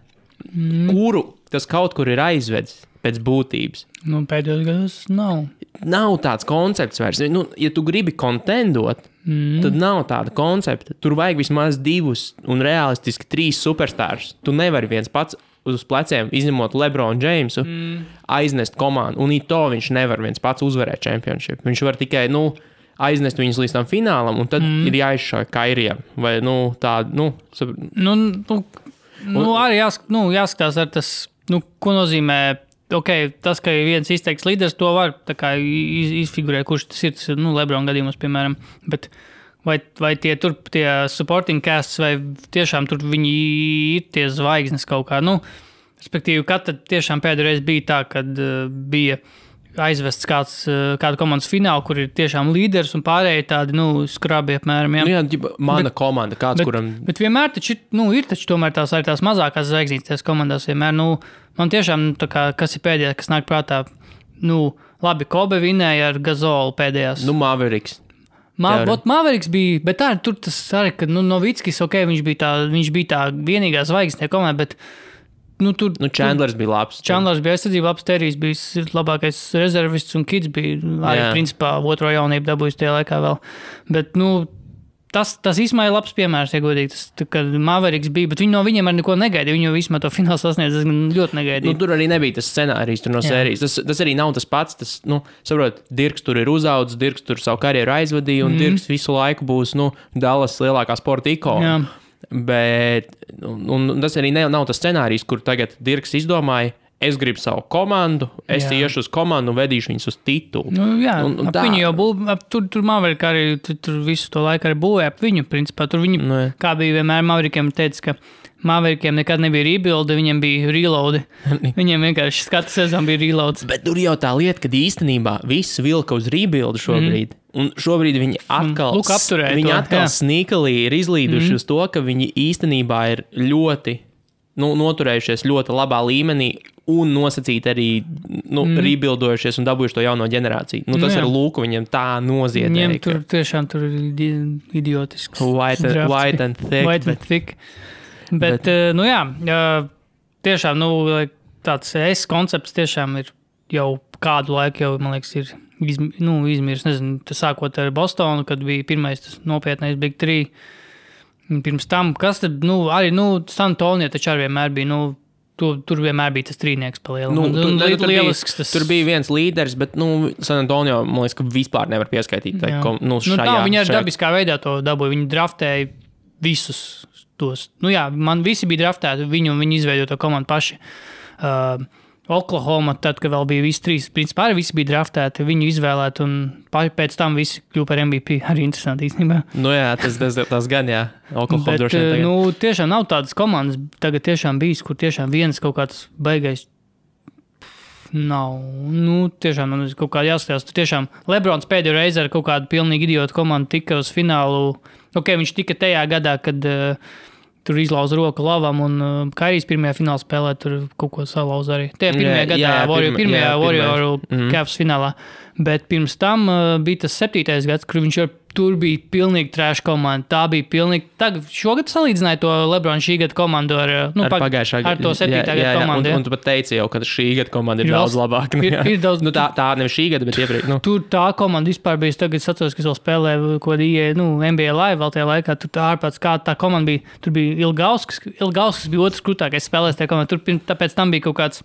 mm. kuru tas kaut kur ir aizvedis pēc būtības. Nu, pēdējos gados nav. nav tāds koncepts vairs. Nu, ja tu gribi kontendot, mm. tad nav tāda koncepta. Tur vajag vismaz divus un realistiski trīs superstārus. Tu nevari viens pats uz pleciem, izņemot Lebronu Jamesu, mm. aiznest komandu. Un to viņš nevar viens pats uzvarēt čempionšību. Viņš var tikai nu, aiznest viņus līdz tam finālam, un tad mm. ir jāizšauj Kairijam. Vai nu, tāda, nu, sap- Nu, nu, nu, arī jāsk, nu, jāskatās, ar tas, nu, ko nozīmē. Okay, tas, ka ir viens izteikts līderis, to var tā kā iz, izfigurēt, kurš tas ir. Tas ir nu, Lebrona gadījumos, piemēram. Bet vai, vai tie tur tie supporting casts, vai tiešām tur viņi ir tie zvaigznes kaut kā. Nu, respektīvi, kad tiešām pēdējo reizi bija tā, kad uh, bija aizvests kāds, uh, kāda komandas fināla, kur ir tiešām līderis un pārējie tādi nu, skrabi apmēram. Ja? nu, jā, ģipa, mana bet, komanda, kāds, Bet, kuram. bet vienmēr taču, nu, ir taču tās, arī tās mazākās zvaigznītes komandās. Vienmēr, nu, man tiešām, nu, kā, kas ir pēdējais, kas nāk prātā, nu, labi, Kobe vinēja ar Gazolu pēdējās. Nu, Maveriks. Maveriks bija, bet tā, tur tas arī, ka nu, Novickis, ok, viņš bija tā, viņš bija tā vienīgā zvaigzne tajā komandā, bet, nu, tur. Nu, Chandlers bija labs. Čandlers bija aizsardzība, labs terijs, bija labākais rezervists, un Kids bija arī, Jā. principā, otro jaunību dabūjis tajā laikā vēl. Bet, nu, tas, tas īstenībā ir labs piemērs, ja godīgi. Tas, kad Maveriks bija, bet viņi no viņiem arī neko negaidīja. Viņi jau vispār to finālu sasniedz diezgan ļoti Nu, negaidīja. tur arī nebija tas scenārijs no Jā. sērijas. Tas, tas arī nav tas pats. Tas, nu, saprot, Dirks tur ir uzaugusi, Dirks tur savu karjeru aizvadīja, un mm. Dirks visu laiku būs nu, Dallas lielākā sporta ikona. Bet un, un tas arī ne, nav tas scenārijs, kur tagad Dirks izdomāja. Es gribu savu komandu, es Jā. iešu uz komandu un vedīšu viņus uz titulu. Nu, jā, Un- un tā- viņu jau būvēja. Tur, tur Maverika arī tur, tur visu to laiku arī būvēja ap viņu. Principā. Tur viņi, Nu, jā. kā bija vienmēr Maverikiem teica, ka Maverikiem nekad nebija rebuildi, viņiem bija reloadi. Viņiem vienkārši katru sezonu bija reloads. Bet tur jau tā lieta, ka īstenībā viss vilka uz rebuildu šobrīd. Mm. Un šobrīd viņi atkal, lūk, viņi to, atkal jā. sīkali ir izlīduši mm. uz to, ka viņi īstenībā ir ļoti nu, noturējušies ļoti labā līmenī un nosacīti arī nu, mm. rebuildojušies un dabūjuši to jauno ģenerāciju. Nu, tas jā. ir lūk, viņiem tā Viņiem noziedzīgi. tur tiešām tur ir idi- idiotisks. White and, drafts. white and thick. White and bet, thick. Bet, bet nu jā, tiešām, nu, tāds es koncepts tiešām ir jau kādu laiku, jau, man liekas, ir izm, nu, izmiris. Nezinu, tas sākot ar Bostonu, kad bija pirmais nopietnais Big 3. Pirms tam, kas tad, nu, arī, nu, Santonija taču arī vienmēr bija, nu, tu, tur vienmēr bija tas trīnieks lielu. Nu, Un- tur, un tur, bija, lielisks tas. tur bija viens līderis, bet nu, San Antonio man liekas, ka vispār nevar pieskaitīt. Tai, Jā. kom, nu, Nu, šajā, tā, viņi ar šajā- dabiskā veidā to dabūja. Viņi draftēja visus tos. Nu, jā, man visi bija draftēti, viņu un viņi izveidoja to komandu paši. Uh, Oklahoma, tad, kad vēl bija visi trīs, principā arī visi bija draftēti, viņu izvēlēti, un pēc tam visi kļuva par MVP. Arī interesanti īstenībā. Nu, jā, tas, tas, tas gan, jā, Oklahoma Bet, droši vien. eh, nu, tiešām nav tādas komandas, tagad tiešām bijis, kur tiešām viens kaut kāds beigais. Nav. Nu, tiešām man ir kaut kā jāskatās. Tur tiešām Lebrons pēdējo reizi ar kaut kādu pilnīgi idiotu komandu tika uz finālu. Ok, viņš tika tajā gadā, kad uh, tur izlauza roku lavam, un uh, Kairijs pirmajā finālā spēlē tur kaut ko salauza arī. Tajā pirmajā Jā, gadā, jā, Warrior, pirma- pirmajā jā, Warrior. Mhm. Cavs finālā. Bet pirms tam uh, bija tas septītais gads, kur viņš jau tur bija pilnīgi trešā komanda. Tā bija pilnīgi. Tagad šogad salīdzināja to Lebronu šī gada komandu ar, uh, nu, ar pag- pagājušā ar to septītā gada komandu. Un, un tu pat teici jau, ka šī gada komanda ir, Ir daudz labāka. ir- ir daudz- nu, tā, tā nevis šī gada, bet iepriekš. Nu, Tur tā komanda vispār bija. Es tagad atceros, ka es vēl spēlēju, ko bija nu, NBA live vēl tajā laikā. Tur tā ārpēc kā tā komanda bija. Tur bija Ilgauskas. Ilgauskas bija otrs krūtākais spēlētājs tajā komandā. Tur pirms- tāpēc tam bija kaut kāds.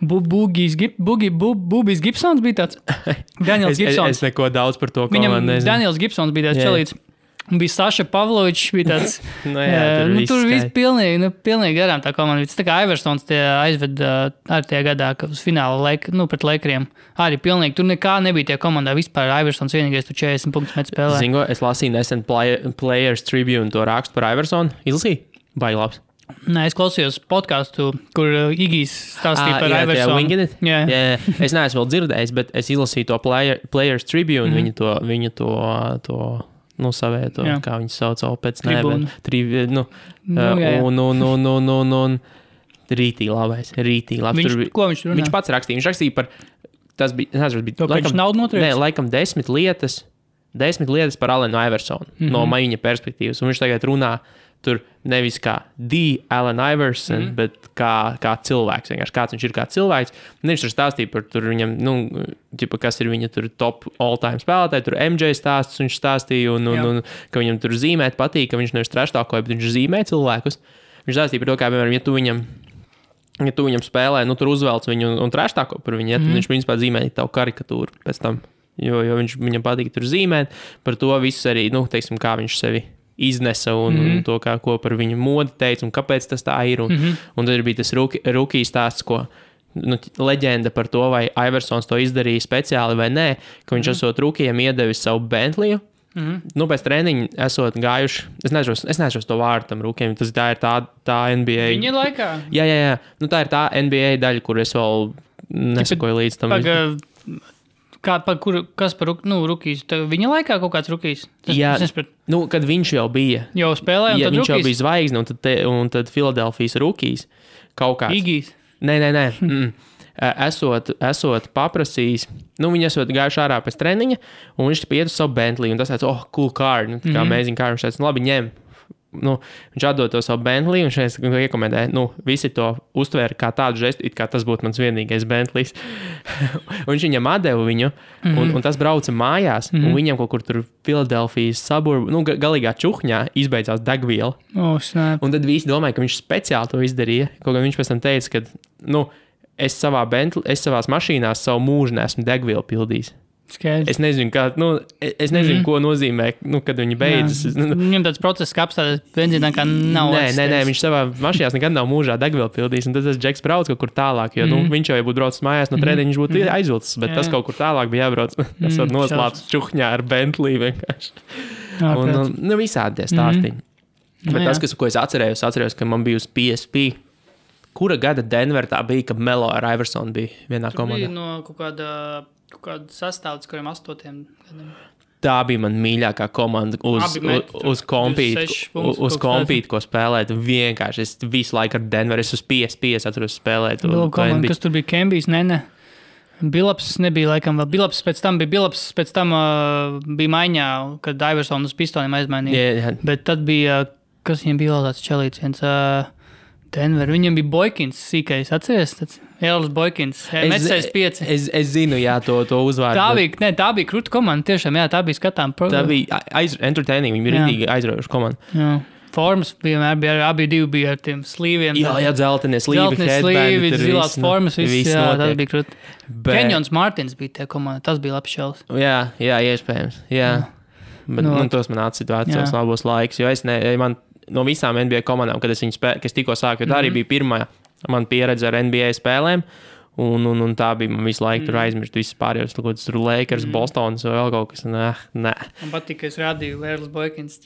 Bugijs, Bugi, bu, Bubijs Gibsons bija tāds. Daniels es, es, Gibsons. es neko daudz par to Viņam nezinu. Daniels Gibsons bija tāds Jā. čelīts. Bija Saša Pavlovičs, bija tāds. Nu, jā, jā, tur nu, viss tur viss pilnīgi, nu, pilnīgi garām tā komanda. Tas tā kā Iversons tie aizved uh, ar tie gadā, ka uz fināla laika, nu, pret Lakeriem. Arī pilnīgi, tur nekā nebija tie komandā. Vispār Iversons vienīgais tur 40 punktus met spēlē. Zingo, es lasīju nesen play, Players Tribune to rakstu par Iversonu. Izlasīju? Baigi labs. Nē, es klausījos podkāstu, kur uh, Igijs stāstīja Ā, par It? Jā, Jā, jā. es neesmu vēl dzirdējis, bet es izlasīju to player, Players Tribune, mm. viņu to, viņu to, to nu, savēto, Jā. kā viņi sauc, vēl pēc Tribūnu. trivi, nu, Nu, uh, jā, jā. un, un, un, un, un, un rītī labais, rītī labs. Viņš, Tur ko viņš runā? Viņš pats rakstīja, viņš rakstīja par, tas bija, nezinu, bija, To, ka viņš naudu notriec? Nē, laikam desmit lietas, desmit lietas par Alenu Iversonu mm -hmm. no Mhm. maņa perspektīvas, un viņš tagad runā tur nevis kā The Allen Iverson, mm -hmm. bet kā, kā cilvēks. Vienkārši kāds viņš ir kā cilvēks. Un viņš tur stāstīja par tur viņam, nu, ģipa, kas ir viņa top all-time spēlētāji. Tur MJ stāsts viņš stāstīja, un, un, Jā. un ka viņam tur zīmēt patīk, ka viņš nevis treštākoja, bet viņš zīmē cilvēkus. Viņš stāstīja par to, kā, piemēram, ja tu viņam. Ja tu viņam spēlē, nu, tur uzvelc viņu un, un trešāko par viņu, ja, tad mm. viņš principā zīmē tavu karikatūru pēc tam. Jo, jo viņš, viņam patīk tur zīmēt, par to visu arī, nu, teiksim, kā viņš sevi iznesa un, mm -hmm. un to, kā, ko par viņu modi teica un kāpēc tas tā ir. Un, mm -hmm. un tad bija tas rookie stāsts, ko nu, leģenda par to, vai Iversons to izdarīja speciāli vai nē, ka viņš mm -hmm. esot rookiem iedevis savu Bentley. Mm -hmm. Nu, pēc treniņa esot gājuši. Es nezinu, es nezinu to vārdu tam rūkiem. Tas tā ir tā, tā NBA. Viņa laikā. Jā, jā, jā. Nu, tā ir tā NBA daļa, kur es vēl nesakoju līdz tam. Paga, kā, pa, kur, kas par nu? Tā Viņa laikā kaut kāds rukīs. Tas, Jā. nesprat, Nu, kad viņš jau bija. jau spēlēja, Ja viņš jau rukīs. bija zvaigzne, un tad, te, un tad Filadelfijas rookies kaut kāds. Igijs. Nē, nē, nē. Mm. Esot, esot paprasījis, nu, viņi esot gājuši ārā pēc treniņa, un viņš iet uz savu Bentley, un tas tāds, oh, cool car, nu, tā kā mm -hmm. amazing car. Viņš teica, nu, labi, ņem. Nu, viņš atdod to savu Bentley, un viņš iekomentēja, nu, visi to uztvēra kā tādu žestu, it kā tas būtu mans vienīgais Bentley. un viņš viņam atdeva viņu, un, un tas brauca mājās, mm -hmm. un viņam kaut kur tur Filadelfijas suburbu, nu, ga- galīgā čuhņā izbeidzās degviela. Oh, snap. Un tad visi domāja, ka viņš speciāli to izdarīja. Kaut gan viņš pēc tam teica, ka nu, es savā Bentley, es savā mašīnā savu mūžu nesmu degvielu pildījis. Skaidrs. Es nezinu, kā, nu, es nezinu mm ko nozīmē, nu, kad viņi beidzas. Nu, Viņam tāds process, ka apstāties benzīnā, kā nav. Nē, nē, nē, viņš savā mašīnā nekad nav mūžā degvielu pildījis. Un tad tas Džeks brauc kaut kur tālāk, jo nu, viņš jau ja būtu braucis mājās no treniņa, viņš būtu aizvilcis. Bet Jā, tas kaut kur tālāk bija jābrauc. Tas var Mm, noslēpt čuhņā ar Bentley vienkārši. Jā, Un, un, nu, visādi tie stāstīņi. Nu, Bet jā. tas, kas, ko es atcerējos, es atceros, ka man bija uz PSP. Kura gada Denverā tā bija, kad Melo ar Iversonu bija vienā Tur bija komandā? no kaut kāda, kaut kāda sastāvdaļa, kuriem astotiem gadiem. Tā bija mana mīļākā komanda uz, met uz, 26 punktus uz kompītu, ko spēlēt. Vienkārši es visu laiku ar Denveru, es uz PSP es atceros spēlēt. un komanda, kas tur bija Kembijs, nē, nē. Bilaps nebija laikam vēl. Bilaps pēc tam bija Bilaps, pēc tam uh, bija maiņā, kad Iversonu uz pistoliem aizmainīja. Jā, jā. Bet tad bija, kas viņiem bija vēl tāds čelīts, viens uh, Denver. Viņam bija Boikins, sīkais, atceries? tāds Ēlis Boikins, Metsais 5. Es, es zinu, jā, to, to uzvārdu. Tā bija, ne, tā bija krūta komanda. Tiešām, jā, tā bija skatām. Pro... Tā bija aiz, entertaining, viņi bija Jā. rītīgi aizraujoši komanda. Jā. Formas vienmēr bija, abi divi bija ar tiem slīviem. Jā, jā, dzeltenie slīvi, slīvi, zilās nu, formas, viss, viss jā, tas bija krūti. Bet- Kenjons Mārtiņš bija tie komanda, tas bija labs šels. Jā, jā, iespējams. Jā. Bet Nu, nu, tos man atsita jā. vecos labos laikus. Jo es ne, man no visām NBA komandām, kad es viņu spēlēju, kas tikko sāku, jo tā Mhm. arī bija pirmā man pieredze ar NBA spēlēm. Un, un, un tā bija man visu laiku, Mhm. tur aizmirst visas pārējās, tur kaut kādas Lakers, Bostonas vai vēl kaut kas. Nē, nē. Man patīk, ka es rādīju Ēlis Boikins,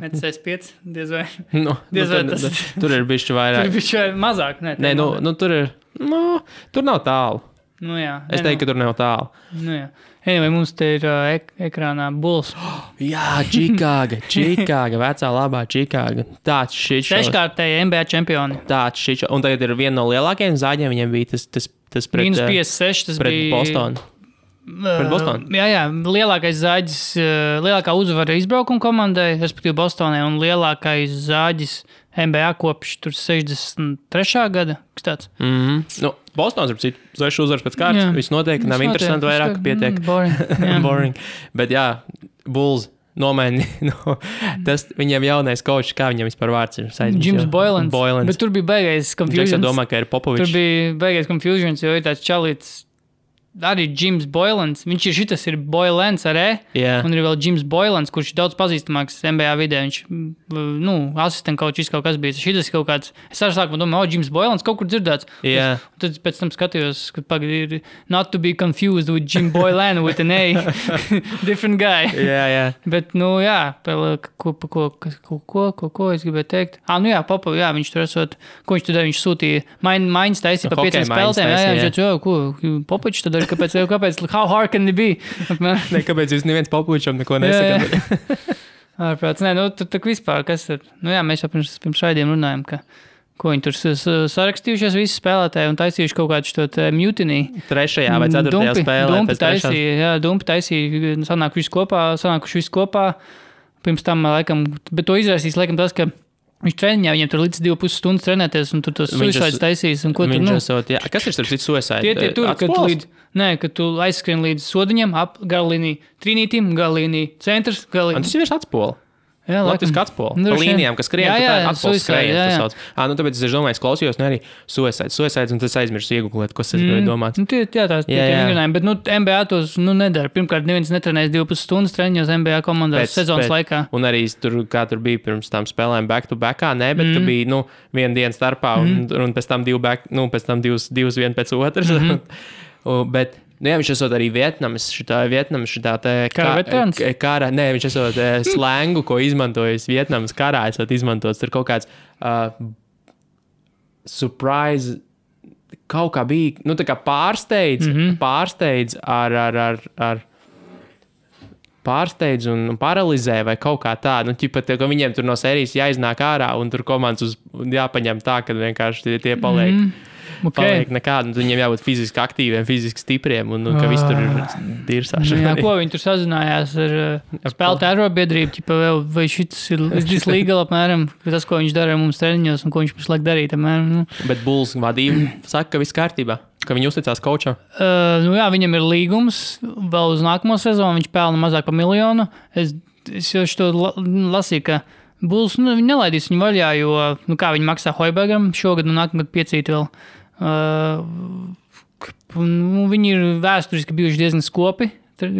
Metsais 5, diez vai. Nu, Diez nu, vai tur, tas- tur ir bijis Tur vairāk. bija mazāk, ne? Nē, nu, nu, tur ir. Nu, tur nav tālu. nu jā. Es teiktu, ka tur nav tālu. Nu, jā. Anyway, mums te ir uh, ek ekrānā buls. Jā, Čikāga, Čikāga, vecā labā Čikāga. Tāds šis. Seškārtēji NBA čempioni. Tāds šis. Un tagad ir viena no lielākajiem zāģiem. Viņam bija tas, tas, tas pret, Mīnus eh, 56, tas pret bija. Bostonu. Pret Bostonu? Uh, jā, jā, lielākais zāģis, uh, lielākā uzvara izbraukuma komandai, respektīvi Bostonai, un lielākais zāģis NBA kopš tur 63. gada. Tāds? Mm -hmm. nu, Bostons ir cits, sešu uzvaras pēc kārtas. Viss notiek, nav interesanti vairāk, viss pietiek. mm, boring, jā. Boring. Bet jā, Bulls. Nomaini, nu, tas viņam jaunais kočs, kā viņam vispār vārds ir. saizmis, Jims? Boilens. Boilens. Bet tur bija beigais Džeks confusion. domā, ka ir Tur Popovičs. bija beigais confusion, jo ir tāds čalīts. Arī Jims Boilens. Viņš ir šis ir Boilens ar E. Jā, Un ir vēl Jims Boilens, kurš ir daudz pazīstamāks NBA vidē. Viņš, mm, nu, asistents kaut kaut kas bija. Šis ir kaut kāds. Es arī sākumā domāju, o, Jims Boilens kaut kur dzirdēts. jā. Un tad pēc tam skatījos, ka pagaidi ir not to be confused with Jim Boylan with an A. Different guy. jā, jā. Bet, nu, jā, ko, ko, ko, ko, ko, ko, ko es gribēju teikt? Ah, nu, jā, papa, jā, viņš tur esot, ko viņš tur darīja? Viņš sūtīja main, maiņas taisīja pa pieciem spēlētēm. Jā, jā, teica, "Jo, ko, popačs tad darīja, kāpēc, kāpēc, how hard can it be? Ne, kāpēc jūs neviens Popovičam neko nesakāt? Ārprāts, nē, nu, tur tā vispār, kas ir, nu, jā, mēs jau pirms, pirms raidījuma runājam, ka, ko viņi tur sarakstījušies visi spēlētāji un taisījuši kaut kādu šo te mutiny. Trešajā vai ceturtajā spēlē. Dumpi taisīja, jā, dumpi taisīja, sanāk visu kopā, sanākuši kopā. Pirms tam, laikam, bet to izraisīs, laikam, tas, ka viņš treniņā, viņam tur līdz 2,5 stundas trenēties, un tur suicīdus es- taisīs, ko tur, nu, esot, jā. Kas ir citu suicide? tie, tie tur, kad tu, līdz, nē, kad tu aizskrien līdz sodiņam, ap galīnī trīnītim, galīnī centrs, galīnī. tas ir vienkārši atspūle. Jā, Latvijas atspūle. Nu, līnijām, kas skrien, Jā, jā, atpūles suicide, skrējiens. Ā, nu, tāpēc es domāju, es klausījos, ne arī suicide, suicide, un tas aizmirsu iegūlēt, kas tas bija domāts. Nu, tie, jā, tās jā. vingrinājumi, bet nu, NBA tos nu, nedara. Pirmkārt, neviens netrenēs 12 stundas treniņos NBA komandās Pēc- sezonas pēc- laikā. Un arī tur, kā tur bija pirms tam spēlēm, back to back, ne, bet mm. ka bija nu, viena diena starpā, un, mm. un pēc tam divi back, nu, pēc tam divas, divas viena pēc otras. Mm bet, nu, jā, viņš esot arī Vietnamas, šitā Vietnamas, šitā te Kara veterāns? k- Kara, nē, viņš esot eh, slangu, ko izmantojis Vietnamas karā, esot izmantots. Tur kaut kāds uh, surprise. Kaut kā bija nu, tā kā pārsteidz, mm -hmm. pārsteidz ar, ar, ar, ar pārsteidz un paralizē vai kaut kā tāda. Nu, ķipa, tie, ka viņiem tur no sērijas jāiznāk ārā un tur komandas uz, jāpaņem tā, ka vienkārši tie, tie paliek. Mm. Okay. Paliek nekādi, un viņiem jābūt fiziski aktīviem, fiziski stipriem, un, un ka viss tur ir dirzāšs. Nu, jā, ko viņi tur sazinājās ar uh, spēlētāju arobiedrību, vai, vai šis ir tas legal apmēram, tas, ko viņš dara mums treniņos un ko viņš pašlaik. Apmēram, nu. Bet Bulls vadība saka, ka viss kārtībā, ka viņi uzticās kočam. Uh, nu jā, viņam ir līgums vēl uz nākamo sezonu. Viņš pelna mazāk par miljonu. Es, es jau to la, lasīju, ka Bulls nu, nelaidīs viņu vaļā, jo nu, viņi maksā Hoibergam šogad un nākamgad piecīt vēl. Uh, un, nu, viņi ir vēsturiski bijuši diezgan skopi.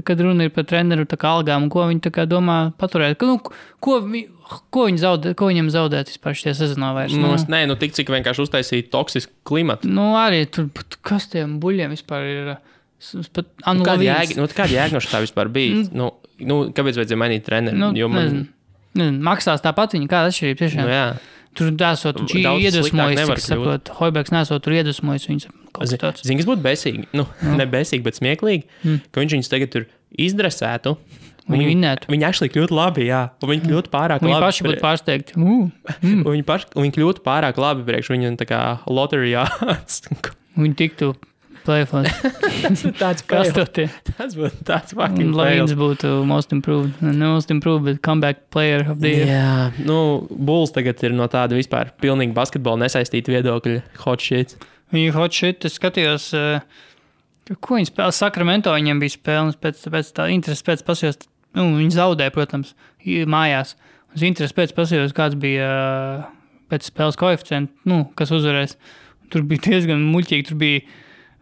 Kad runa ir par treneru algām, ko viņi domā paturēt. Nu, ko, vi- ko, viņi zaudē, ko viņam zaudēt vispār šajā sezonā? Vairs, Nu, es- nē, nu tik cik vienkārši uztaisīt toksisku klimatu. Nu, arī tur, kas tiem buļļiem vispār ir. Pat, nu, Kāda jēga, nu, kāda jēga no tā vispār bija? Nu, nu, kāpēc vajadzēja mainīt treneri? Nu, Jo nezinu. Nezinu, maksās tāpat viņa, kāda atšķirība tiešām. Nu, jā. Tur esot Daudz viņš iedvesmojis, cik saprot, Hoibergs nesot tur iedvesmojis viņus. Zini, kas būtu besīgi? Nu, ne besīgi, bet smieklīgi, mm. ka viņš viņus tagad tur izdresētu. Viņi vinnētu. Viņi actually kļūtu labi, jā. Un viņi kļūtu pārāk Viņi labi. paši būtu pārsteigti. Un Viņi, paši, viņi kļūtu pārāk labi priekš viņu tā kā loterijā. viņi tiktu Playful. tāds Kas to tie? Tas būtu tāds fucking fails. būtu most improved. Ne most improved, bet comeback player of the year. Jā, nu, Bulls tagad ir no tāda vispār pilnīgi basketbola nesaistīta viedokļa hot shit. Viņa hot shit, es skatījos, eh, ko viņi spēlēja. Sakramento viņiem bija spēle, pēc, pēc tā intereses pēc pasījos, nu, viņi zaudēja, protams, mājās. Uz intereses pēc pasījos, kāds bija eh, pēc spēles koeficients, nu, kas uzvarēs. Tur bija diezgan muļķīgi, tur bija.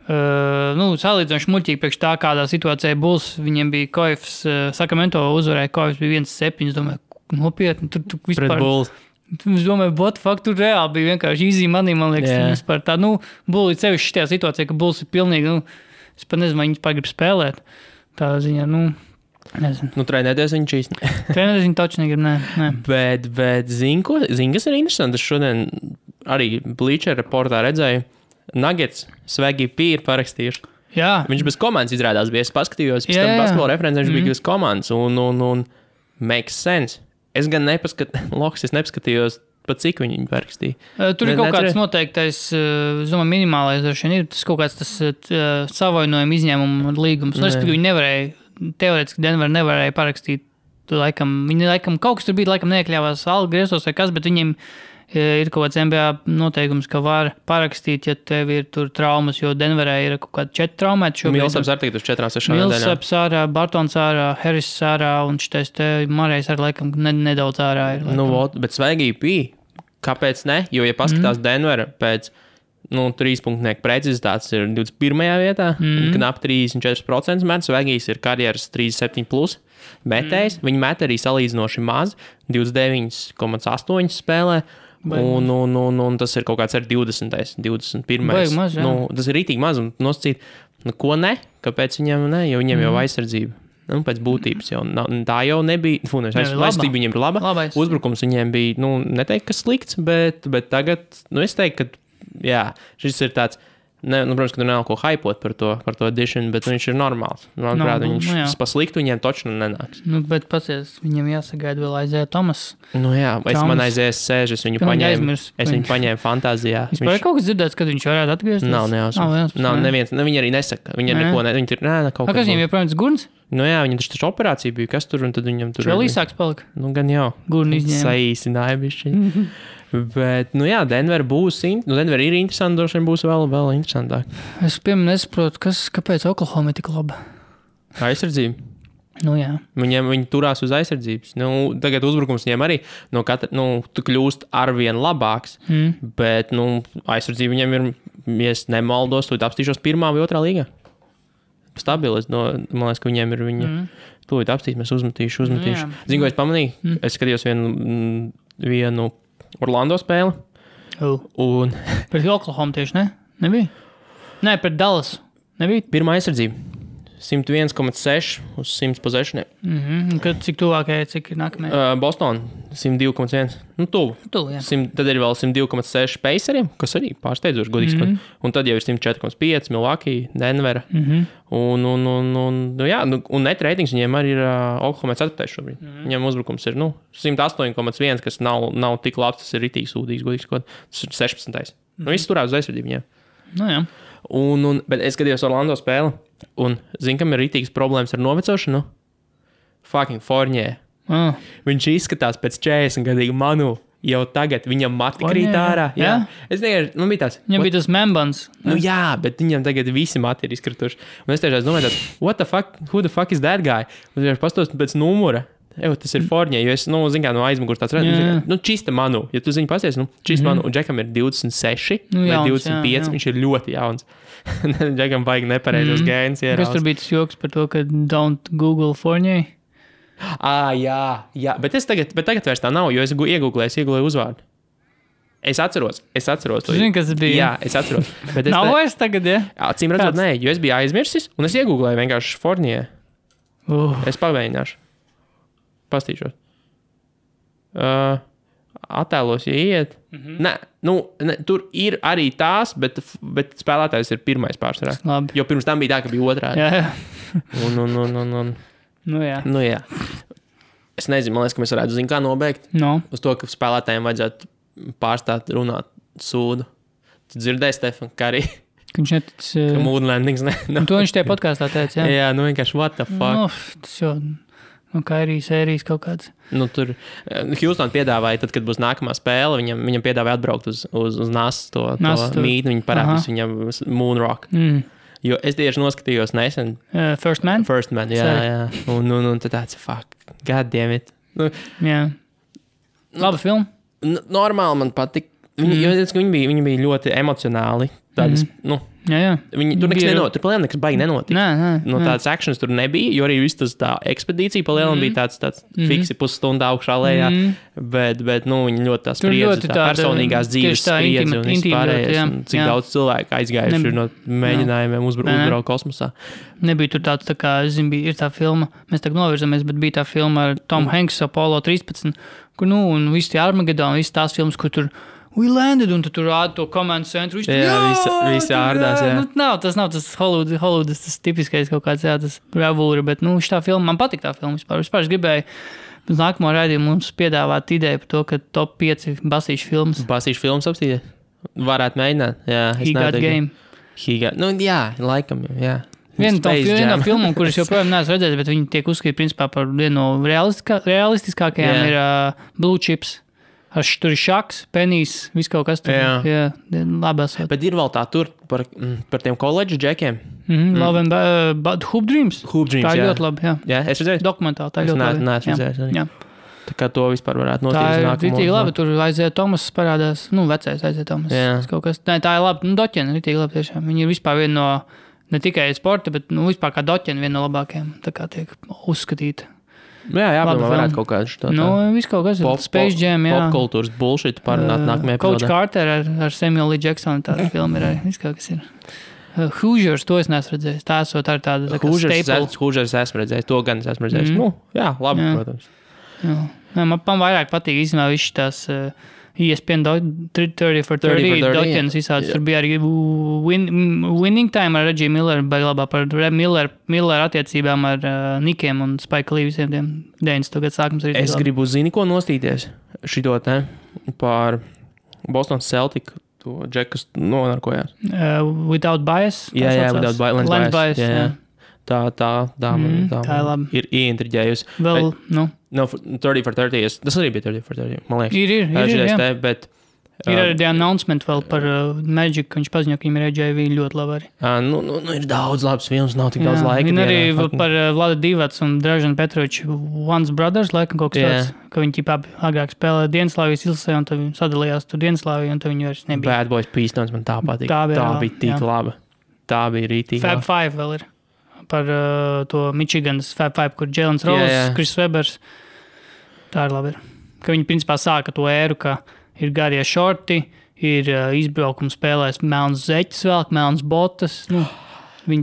Uh, nu, salīdzinoši muļķīgi priekš tā, kādā situācijā būs. Viņiem bija koefs, uh, Sakramento uzvarēja, koefs bija 1,7. Es domāju, nopietni, tur, tur vispār. Bulls. Es domāju, what fuck, tur reāli bija vienkārši easy money, man liekas, yeah. vispār tā, nu, būli sevišķi šajā situācijā, ka būs pilnīgi, nu, es pat nezinu, vai viņi vispār grib spēlēt. Tā ziņā, nu, nezinu. Nu, trenēties viņš īsti. Treneris viņi taču negrib, nē, nē. Bet, bet zini, ko? Zini, kas ir interesanti? Es šodien arī Bleacher reportā redzēju, Nuggets Svegi P ir parakstījuši. Jā, Viņš bez komandas izrādās bija. Es paskatījos, pēc tam basketbola referents, viņš Mhm. bija bez komandas. Un, un, un makes sense. Es gan nepaskatījos, Loks, es nepaskatījos, pa cik viņi parakstīja. Tur ir Ne- kaut necerē- kāds noteiktais, es domāju, minimālais droši vien ir tas kaut kāds tas uh, savainojuma izņēmuma līgums. Nu, respektīvi, viņi nevarēja, teorētiski Denver nevarēja parakstīt. Laikam, viņi laikam kaut kas tur bija, laikam neiekļāvās algu griezos vai kas, bet viņiem uh, ir kaut kāds NBA noteikums, ka var parakstīt, ja tev ir tur traumas, jo Denverē ir kaut kādi četri traumēti šobrīd. Milsaps arī tagad uz 4-6 nedēļām. Milsaps ārā, Bartons ārā, Harris ārā un šitais te Marijas arī laikam ne, nedaudz ārā ir. Nu, laikam. vot, bet svaigi bija. Kāpēc ne? Jo, ja paskatās mm. Denvera pēc nu, trīs punktnieku precizitātes, ir 21. vietā, mm. knap 34% met. Svaigīs ir karjeras 37, plus, metējs. Mm. Viņi met arī salīdzinoši maz, 29,8 spēlē. Un, un, un, un tas ir kaut kāds ar 20, 21. Baigi maz, jā. nu, tas ir rītīgi maz. Un nosacīt, nu, ko ne? Kāpēc viņam ne? Jo viņiem mm. jau aizsardzība. Nu, pēc būtības jau nav, tā jau nebija. Aiz- laba. aizsardzība viņiem ir laba. Labais. Uzbrukums viņiem bija, nu, neteikt, ka slikts, bet, bet tagad, nu, es teiktu, ka, jā, šis ir tāds, ne, nu, protams, ka nav ko hypot par to, par to edition, bet viņš ir normāls. Manuprāt, Nu, viņš nu, jā. pa sliktu viņiem točnu nenāks. Nu, bet pasies, viņam jāsagaida vēl aizēja Tomas. Nu, jā, es Čauns. man aizies sēž, es viņu paņēmu. aizmirsu. Es viņu paņēmu fantāzijā. Vispār ir kaut kas dzirdēts, kad viņš varētu atgriezties? Nav, Nav, nejausmas. jausmas, Nav, ne? neviens, ne, viņi arī nesaka. Viņi Nē. neko ne, viņi tur, nē, nē, kaut A, kas viņam joprojām ir gurns? Nu, jā, viņam taču taču operācija bija, kas tur, un tad viņam tur. Viņš vēl īsāks palika. Nu, gan jau. Gurni izņēma. Saīsināja bišķi. Bet, nu jā, Denver būs, nu, Denver ir interesanti, droši vien būs vēl, vēl interesantāk. Es piemēram nesaprotu, kas, kāpēc Oklahoma ir tik laba. Aizsardzība. Nu, jā. Viņiem viņi turās uz aizsardzības. Nu, tagad uzbrukums viņiem arī no katra, nu, kļūst arvien labāks. Mm. Bet, nu, aizsardzība viņiem ir, ja es nemaldos, tu apstīšos pirmā vai otrā līgā. Stabili. es No, man liekas, ka viņiem ir viņa. Mm. Tūlīt apstīsimies, uzmetīšu, uzmetīšu. Jā. Zinu, ko es pamanīju. Mm. Es skatījos vienu, mm, vienu Orlando spēli. Uh. Un Pret Oklahoma tieši ne? Nebija? Nē, pret Dallas. Nebija. pirmā aizsardzība 101,6 uz 100 pozīcijiem. Mm -hmm. Kad cik tuvākajai, cik ir nākamajai? Uh, Bostonā 102,1. Nu, tuvu. Tu, jā. 100, tad ir vēl 102,6 paceriem, kas arī pārsteidzoši godīgi. Mm Mhm. -hmm. Un tad jau ir 104,5 Milwaukee, Denvera. Mm -hmm. Un, un, un, un, nu, jā, nu, un net ratings viņiem arī ir uh, Oklahoma 4. šobrīd. Mm -hmm. Viņiem uzbrukums ir nu, 108,1, kas nav, nav tik labs. Tas ir rītīgi sūdīgs, godīgi. sakot. Tas ir 16. Mm -hmm. Nu, viss turās uz aizsardzību viņiem. Nu, jā. Un, un, bet es skatījos Orlando spēli, un zinu, kam ir rītīgas problēmas ar novecošanu. Fucking Fornē. Ah. Viņš izskatās pēc 40 gadīga manu. Jau tagad viņam mati Fournier, krīt ārā. Jā, jā. es vienkārši, man bija tāds, Viņam what- bija tas membans. Nu, jā, bet viņam tagad visi mati ir izkrituši. Un es tiešām domāju, what the fuck, who the fuck is that guy? Un viņš pastos pēc numura. Evo, tas ir Fornē, jo es, nu, zinu, kā no aizmugures tāds jā. redzams. Nu, čista manu, ja tu zini, pasies, nu, čista mm -hmm. manu, un Džekam ir 26 Nu, vai jauns, 25, jā, jā. viņš ir ļoti jauns. Džekam baigi nepareizos mm. -hmm. gēns. Kas tur bija tas joks par to, ka don't Google Fornē? Ah, jā, jā, bet, es tagad, bet tagad vairs tā nav, jo es iegūlēju, es iegūlēju uzvārdu. Es atceros, es atceros Tu zini, kas tas bija? Jā, es atceros. Bet es Nav ne- vairs tagad, ja? Acīm redzot, nē, jo es biju aizmirsis, un es iegūlēju vienkārši Fornē. Uh, Es pamēģināšu. Pastīšos. Uh, attēlos, ja iet. Mm. -hmm. Nē, nu, ne, tur ir arī tās, bet, bet spēlētājs ir pirmais pārsvarā. labi. Jo pirms tam bija tā, ka bija otrā. Jā, jā. Un, un, un, un, un, Nu, jā. nu, jā. Es nezinu, man liekas, ka mēs varētu zināt, kā nobeigt. No. Uz to, ka spēlētājiem vajadzētu pārstāt runāt sūdu. Tu dzirdēji, Stefan, kā arī viņš netic. Uh, Moon landings. Ne, nu, to viņš tajā podkāstā teica. Jā, jā, nu vienkārši what the fuck. nu, tas jau nu, kā arī sērijas kaut kāds. Nu, tur Houston piedāvāja, tad, kad būs nākamā spēle, viņam, viņam piedāvāja atbraukt uz, uz, uz NASA to, NASA to mītni. Viņi parādīs Aha. viņam Moonrock. Mm. Jo es tieši noskatījos nesen Uh, first man? First Man. Jā, Sorry. jā. Un, un, un tad tāds fuck, god damn it. Nu, Jā. Laba filma. n- normāli man patika. Viņi, mm. jo, viņi, bija, viņi bija ļoti emocionāli. Tādas, mm. nu, Jā, jā. viņi, tur nekas nenotika. Tur plēnām nekas baigi nenotika. Nē, nē. No tādas akcijas tur nebija, jo arī viss tas tā ekspedīcija palielinājuma mm. bija tāds, tāds mm. fiksi pusstundu augšā lejā. Mm. Mhm. Bet, bet nu, viņi ļoti tā Tur spriedzi, tā tāda, personīgās dzīves tā, spriedzi intima- un viss intīma ļoti, pārējais, jā, un Cik jā. daudz cilvēku aizgājuši Ne- ir no mēģinājumiem uzbru- Nē, nē. uzbraukt kosmosā. Nebija tur tāds, tā kā, zinu, bija tā filma, mēs tagad novirzamies, bet bija tā filma ar Tomu mm. Hanksu, Apollo 13, kur, nu, un visi tie Armageddon, visas tās filmas, kur tur We landed, un tu tur rāda to komandu centru. viņš tur, Jā, visi- ārdās, jā. Nu, nav, tas nav tas Hollywood, Hollywood tas tipiskais kaut kāds, jā, tas bravūra, bet, nu, šī filma, man patīk tā filma vispār. Vispār es gribēju, uz nākamo raidījumu mums piedāvāt ideju par to, ka top 5 basīšu filmas. Basīšu filmas apstīties. Varētu mēģināt. Jā, es He got neteiktu. game. He got, nu, jā, laikam, jā. Viena no, Jam. filmām, kuras joprojām neesmu redzējis, bet viņi tiek uzskatīti principā par vienu no realistiskā, realistiskākajām, Jā. ir uh, Blue Chips. Ar š- tur šaks, penijs, viss kaut kas tāds. Jā. jā labi. esot. Bet ir vēl tā tur par, mm, par tiem koledžu džekiem. Mhm, Love and ba- but Hoop Dreams. Hoop Dreams. Tā ir jā. ļoti labi. Jā. Jā, es redzēju. Dokumentāli tā ir Es ļoti neesmu- labi. Jā. redzējis arī. Jā. Tā kā to vispār varētu Tā notikt. ir rītīgi labi. Tur aizēja Tomas parādās. Nu, vecais aizēja Tomas. Jā. Kaut kas. Nē, tā ir labi. Nu, Doķena ir rītīgi labi tiešām. Viņi ir vispār viena no, ne tikai sporta, bet, nu, vispār kā Doķena viena no labākajām. Tā kā tiek uzskatīta. Jā, jā, Labi varētu kaut kādu tādu. Nu, viss kaut kas ir. Space Jam, jā. Popkultūras bullshit parunāt nākamajā Coach epizodē. Carter ar, ar Samuelu L. Jacksonu tāda filma ir arī. Viss kaut kas ir. Uh, Hoosiers, to es neesmu redzējis. Tā esot arī tāda tā Hūžers esmu redzējis, to gan es esmu redzējis. Mhm. Nu, jā, labi, Jā. protams. Jā. Jā, man, man vairāk patīk īstenībā viss tās uh, ESPN do- 30 for 30, 30 for 30, Doķenas visāds. jā. Tur bija arī win, mm, Winning Time ar Reggie Milleru, bet labā par Re- Miller, attiecībām ar uh, Nikiem un Spike Lee visiem tiem 90. gadu sākums. Es gribu zini, ko nostīties šito te par Bostonas Celtic. To džekas nonarkojās. Uh, without bias. Jā, tā jā, without bi- lens Lens bias, bias. jā, jā. Tā, tā, tā, man, Mm, tā, tā ir man labi. ir ieintriģējusi. Vēl, nu, No, 30 for 30. es- Tas arī bija 30 for 30. Man liekas, ir, ir, ir, ir, te, bet. Ir ā, arī announcement vēl par uh, Magic, ka viņš paziņoja, ka viņam ir AJV ļoti labi arī. ā, Nu, nu, nu, ir daudz labs films, nav tik daudz Jā, laika. Viņi arī dienā, fucking- par uh, Vladu Divats un Dražanu Petroviču Once Brothers, laikam kaut kas Jā. tāds, ka viņi ķipā agrāk spēlēja Dienaslāvijas ilsē un tad sadalījās tur Dienaslāvijā un tad viņi vairs nebija. Bad Boys Pistons man tā patīk. Tā bija tā bija tik laba. Tā bija rītīgi. Fab laba. 5 vēl ir par uh, to Michiganas Fab 5, kur Rose, jā. Kris Webers. Tā ir labi. Ka viņi principā sāka to ēru, ka ir garie šorti, ir uh, izbraukums spēlēs melns zeķis, vēl melns botas. Nu,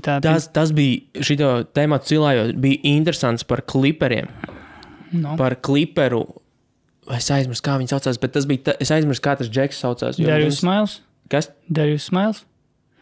tā Tas, tas bija šito tēmu cilājot, bija interesants par kliperiem. no. Par kliperu. Es aizmirsu, kā viņi saucās, bet tas bija. Ta, es aizmirsu, kā tas džeks saucās. Darius Smiles. Kas? Darius Smiles.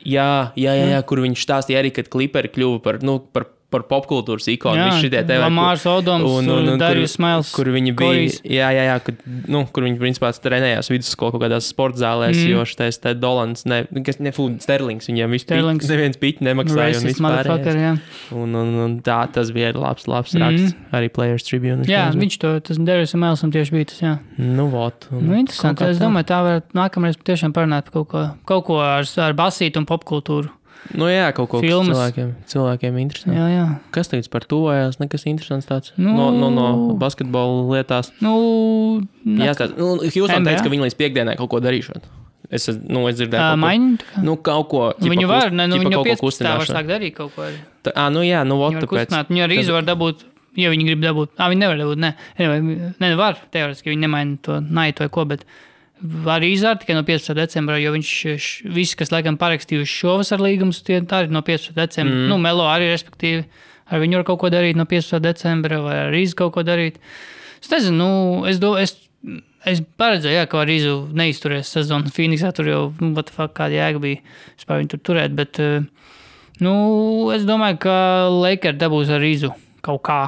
Jā, jā, jā, jā, kur viņš stāstīja arī, kad kliperi kļuva par, nu, par, par popkultūras ikonu. Jā, šitie te Lamārs Odoms, un- un- un Darius Smiles. kur viņi bija. Korijs. Jā, jā, jā kad, nu, kur viņi principā trenējās vidusskolā kaut kādās sporta zālēs, Mm. jo šis te Dolans, ne, kas ne Food Sterlings, viņiem viss Sterlings. neviens piķi nemaksāja. un jā. Un, un, un tā, tas bija labs, labs Mm. raksts. Arī Players Tribune. Jā, viņš to, tas Darius Smilesam tieši bija tas, jā. Nu, vot. un Nu, interesanti. Es domāju, tā varētu nākamreiz tiešām parunāt par kaut ko, kaut ko ar, ar basītu un popkultūru. Nu, jā, kaut ko Filmas. cilvēkiem, cilvēkiem interesanti. Jā, jā. Kas tagad par to vajās? Nekas interesants tāds. Nu. No, no, no basketbola lietās. Nu, Jā, tāds. Nu, Houston NBA? teica, ka viņi līdz piekdienai kaut ko darīšot. Es, nu, es dzirdēju, ko- maiņa. Nu, kaut ko. Nu, viņu var, ne, nu, kaut ko 15. var kustināšanu. sākt darīt kaut ko. Tā, ā, nu jā, nu, var tāpēc. viņi arī tad- var dabūt, ja viņi grib dabūt. Ah, viņi nevar dabūt, ne. Anyway, ne, var, teorētiski viņi nemaina to naitu vai ko, bet var izvērt tikai no 15. decembra, jo viņš, š- visi, kas laikam parakstījuši šovasar līgumus, tie arī no 15. decembra. Mm. Nu, Melo arī, respektīvi, ar viņu var kaut ko darīt no 15. decembra, vai ar Rīzu kaut ko darīt. Es nezinu, nu, es, do, es, es paredzēju, jā, ka ar Rīzu neizturēs sezonu Phoenixā, tur jau, nu, fuck, kāda jēga bija vispār viņu tur turēt, bet, eh, nu, es domāju, ka Lakers dabūs ar Rīzu kaut kā.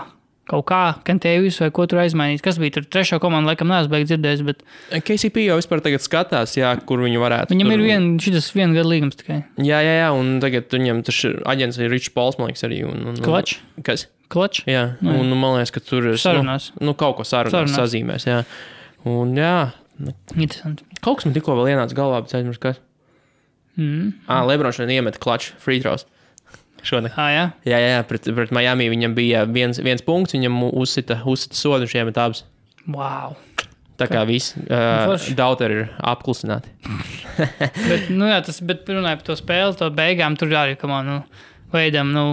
Kaut kā Kentēvis vai ko tur aizmainīt. Kas bija tur trešā komanda, laikam neesmu beigts dzirdējis, bet KCP jau vispār tagad skatās, jā, kur viņi varētu. viņam tur... ir vien, šis viena gada līgums tikai. Jā, jā, jā, un tagad viņam tas ir aģents ir Ričs Pols, man liekas, arī. Un, un, un, Klač? Kas? Klač? Jā, Nu, jā. un man liekas, ka tur ir. Sarunās. Nu, nu, kaut ko sarunās, Sarunās. sazīmēs, jā. Un jā, Interesanti. kaut kas man tikko vēl ienāca galvā, bet aizmirsu, kas. Mm. Ah, Lebrons šodien iemet klaču free throws. Šodien. Ah, jā. Jā, jā, pret, pret Miami viņam bija viens, viens punkts, viņam uzsita, uzsita sodu un šiem abas. Wow. Tā kā viss uh, forši. daudz ir apklusināti. Bet, nu, jā, tas, bet runājot par to spēli, to beigām tur arī, kam nu, veidam, nu,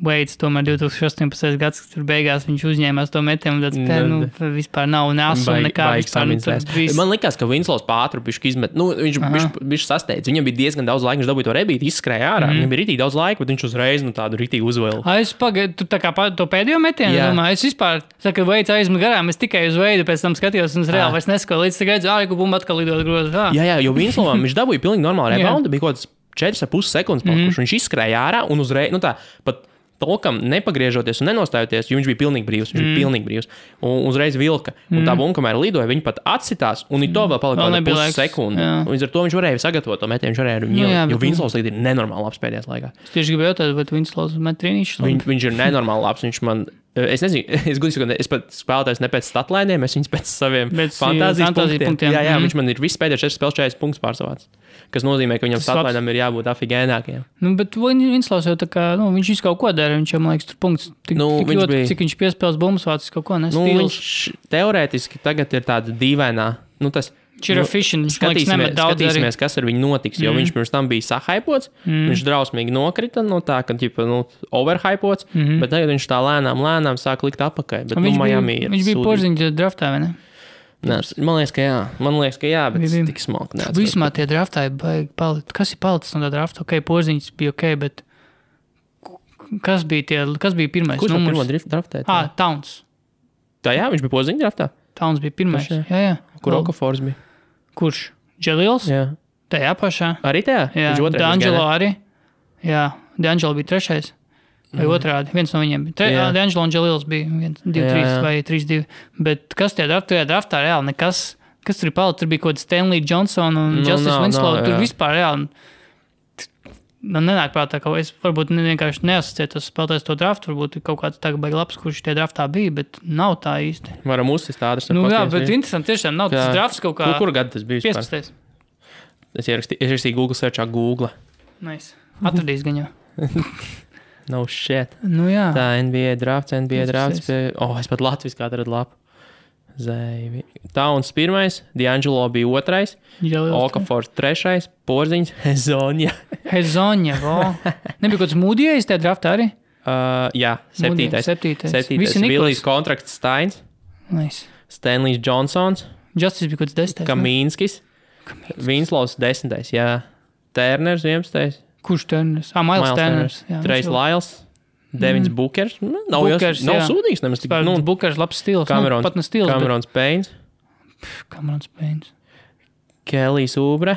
Veids, tomēr 2018. gads, kad tur beigās viņš uzņēmās to metienu, tad tā, nu, vispār nav nāc un nekā. vispār, nu, viss- Man liekas, ka Vinslavs pātri bija izmet. Nu, viņš bija sasteigts. Viņam bija diezgan daudz laika, viņš dabūja to rebīti, izskrēja ārā. Mm. Viņam bija rītīgi daudz laika, bet viņš uzreiz nu, tādu rītīgi uzvēl. Ai, Es pagaidu, tu tā kā to pēdējo metienu Jā. domāju. Es vispār, kā veids aizmet garām, es tikai uz veidu pēc tam skatījos, un es reāli vairs neskoju līdz tagad, ah, ka bumba atkal lidot grozu. Ah. Jā, jā, jo Vinslavam viņš dabūja pilnīgi normālu Jā. reboundu, bija kaut kāds 4,5 sekundes palikuši. Mm. Viņš izskrēja ārā un uzreiz, nu tā, pat tolkam nepagriežoties un nenostājoties, jo viņš bija pilnīgi brīvs. Viņš mm. bija pilnīgi brīvs. Un uzreiz vilka. Un tā bumba, kamēr lidoja, viņa pat atsitās, un it to vēl palika Vēl nebija laiks. pussekundi. Jā. Līdz ar to viņš varēja sagatavot to metienu, viņš varēja ar viņu Nu ielikt, jo bet- Vinslavs līdz ir nenormāli labs pēdējās laikā. Es tieši gribēju jautāt, vai Vinslavs met trīnīšus. Viņ, viņš ir nenormāli labs. Viņš man, es nezinu, es gudīgi sakot, es pat spēlēju ne pēc statlainiem, es viņus pēc saviem Pēc, fantāzijas fantāzija punktiem. punktiem. Jā, jā, Mhm. viņš man ir viss pēdējais 4 spēles 40 punktus pārsvārds. Kas nozīmē, ka viņam statlainam ir jābūt afigēnākiem. Nu, bet Vin- Vinslavs jau tā kā, nu, viņš visu kaut ko dara, viņš jau, man liekas, tur punkts. Tik, Nu, tik viņš ļoti, bija- cik viņš piespēles bumbas vācis kaut ko Nu, nestīlis. viņš teorētiski tagad ir tāda dīvainā. Nu, tas, Viņš ir nu, viņš, Skatīsimies, skatīsimies kas ar viņu notiks. Jo Mm. viņš pirms tam bija sahaipots. Mm. Viņš drausmīgi nokrita no tā, ka ģipa, nu, overhypots. Mm Mhm. -hmm. Bet tagad viņš tā lēnām, lēnām sāk likt apakaļ. Bet, nu, Viņš bija, viņš bija porziņš draftā, vai ne? Nē, man liekas, ka jā. Man liekas, ka jā, bet bija. tik smalki. neatceros. Vismā tie draftā ir baigi palikt. Kas ir palicis no tā drafta? Ok, porziņš bija ok, bet kas bija, tie, kas bija pirmais? Kurš no pirmā numurs? draftē? Ah, Towns. Tā jā, viņš bija poziņš draftā. Towns bija pirmais. Pašā. Jā, jā. Kur Vēl- Okafors bija? Kurš? Dželils? Jā. Tajā pašā. Arī tajā? Jā, Viņš D'Angelo arī. Jā, D'Angelo bija trešais. Vai mm. otrādi? Viens no viņiem bija. D'Angelo un Dželils bija 1, 2, Jā, 3 jā. vai 3, 2. Bet kas tajā draftā, tajā draftā reāli nekas. Kas tur ir palicis? Tur bija kaut kāds Stanley Johnson un Nu, Justice nav, Winslow. nav, Tur jā. vispār reāli. Man nenāk prātā, ka es varbūt ne- vienkārši neasociēju tos spēlētājus to draftu. Varbūt kaut kāds tāds baigs labs, kurš tie draftā bija, bet nav tā īsti. Varam uzsist tādas. Nu, jā, bet interesanti tiešām nav tas Jā. drafts kaut kā Kur, kur gadu tas bija? vispār? 15. Es ierakstīju, ierakstīju Google searchā Google. Nice. Atradīs gan jau. No shit. Nu jā. Tā NBA drafts, NBA 15. drafts. Pie... Oh, es pat Latvijas kā atradu lapu. Zēvi. Tauns pirmais, D'Angelo bija otrais. Okafors trešais, Porziņš, Zonja. Hezoņa, vo. Nebija kaut kāds mūdījais tajā draftā arī? Uh, jā, septītais. Septītais. Septītais. Vilijas Niklas. kontrakts Steins, Nice. Stanlijs Johnsons, Justice bija kaut kāds desmitais. ne? Kamīnskis, Vinslavs desmitais, jā. Tērners 11. Kurš Turners? Ah, Miles Turners. Trejs Lails, Devins mm. Bukers. Nu, Nav, Bookers, Bookers, jā. sūdīgs nemaz tik. Nu, Bukers labs stils. Kamerons, Nu, pat ne stils, bet Kamerons Pēns, Kamerons Pēns. Kelijs Ubre.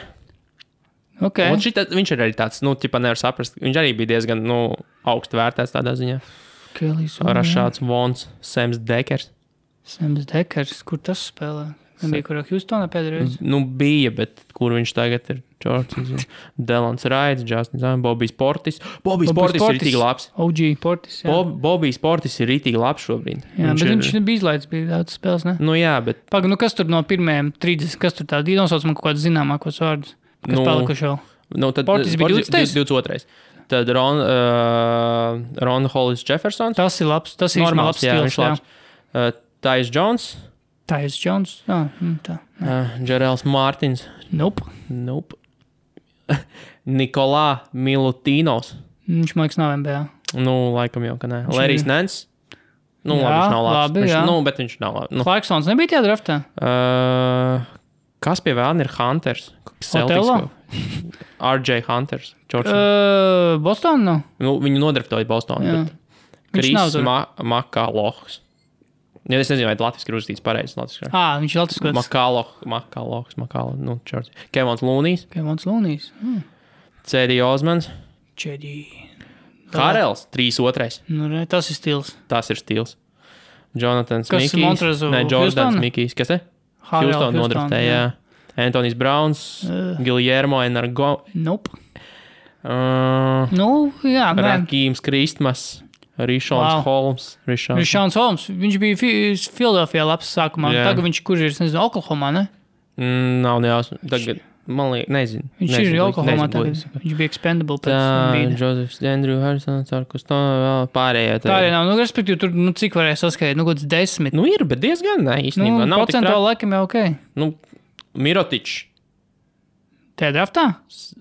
Ok. Un šita, viņš ir arī tāds, nu, tipā nevar saprast. Viņš arī bija diezgan, nu, augstu vērtēts tādā ziņā. Kelijs. Rašāds Vons, Sems Dekers. Sams Dekers. Kur tas spēlē? Nebija kurā Houstonā pēdējais. Nu, bija, bet kur viņš tagad ir? Čorts, Delons Raids, Justins Zāns, Bobijs Portis. Bobijs Bobijs Portis ir Portis. rītīgi labs. OG Portis. Jā, Bob, Bobijs Portis ir rītīgi labs šobrīd. jā bet ir- viņš nebija izlaidis, bija daudz spēles, ne? Nu, jā, bet Pagaid, nu kas tur no pirmajiem 30, kas tur tādi nosauc man kaut kādus zināmākos vārdus? Kas Nu, palikuši vēl? Nu, tad, Portis bija 22.. 22. Tad Ron, uh, Ron Hollis Jeffersons. Tas ir labs, tas ir īstenībā labs jā, stils. viņš Jā, labs. Uh, Tais Jones, Tais Jones. Jā, mm, tā. uh, Džerēls Mārtins, Nope. nope. Nikolā Milutinos. Viņš man liekas nav MBA. Nu, laikam jau, ka nē. Lērijs Nens. Nu, Jā, labi, viņš nav labs. labi, viņš, jā. nu, bet viņš nav labs. Nu, Clarksons nebija tajā draftā. uh, kas pie vēlna ir Hunters? Otello? RJ Hunters. George. Uh, Bostonā? Nu? nu, viņu nodraftoja Bostonā. Jā. bet Viņš nav Kris tur. Ma Makalohs. Ja es nezinu, vai Latvijas ir uzrakstīts pareizi. Ah, viņš ir Latvijas kods. Makalohs, Makalohs, Makalohs, nu. Kevons Lūnijs, Kevons Lunijs. Mm. Cēdi Osmans, Čedī. Karels, 3-2. Nu, re, tas ir stils. Tas ir stils. Jonatans. Montrezl Nē, Houstona? Mikijs. Kas te? Houston nodraftēja. Antonijs Brauns, Uh. Giljermo Energo, Nope. uh, Nu, jā. Rakīms Kristmas, Rišons Wow. Holmes. Rišāns Holmes. Viņš bija Fi- Filadelfijā labs sākumā. Jā. Tagad viņš kur ir, es nezinu, Oklahomā, ne? Mm, nav nejausmas. Tagad, man liekas, nezinu. Viņš nezinu, ir Oklahomā tagad. Viņš bija expendable pēc brīdi. Džozefs, Andrew Harrisons, Arkus, tā vēl pārējie. Tā arī nav. Nu, respektīvi, tur, nu, cik varēja saskaitīt? Nu, kaut kāds desmit. Nu, ir, bet diezgan Nu, īstenībā. nav tik procentuāli laikam jau ok. Nu, Mirotičs, Tajā draftā?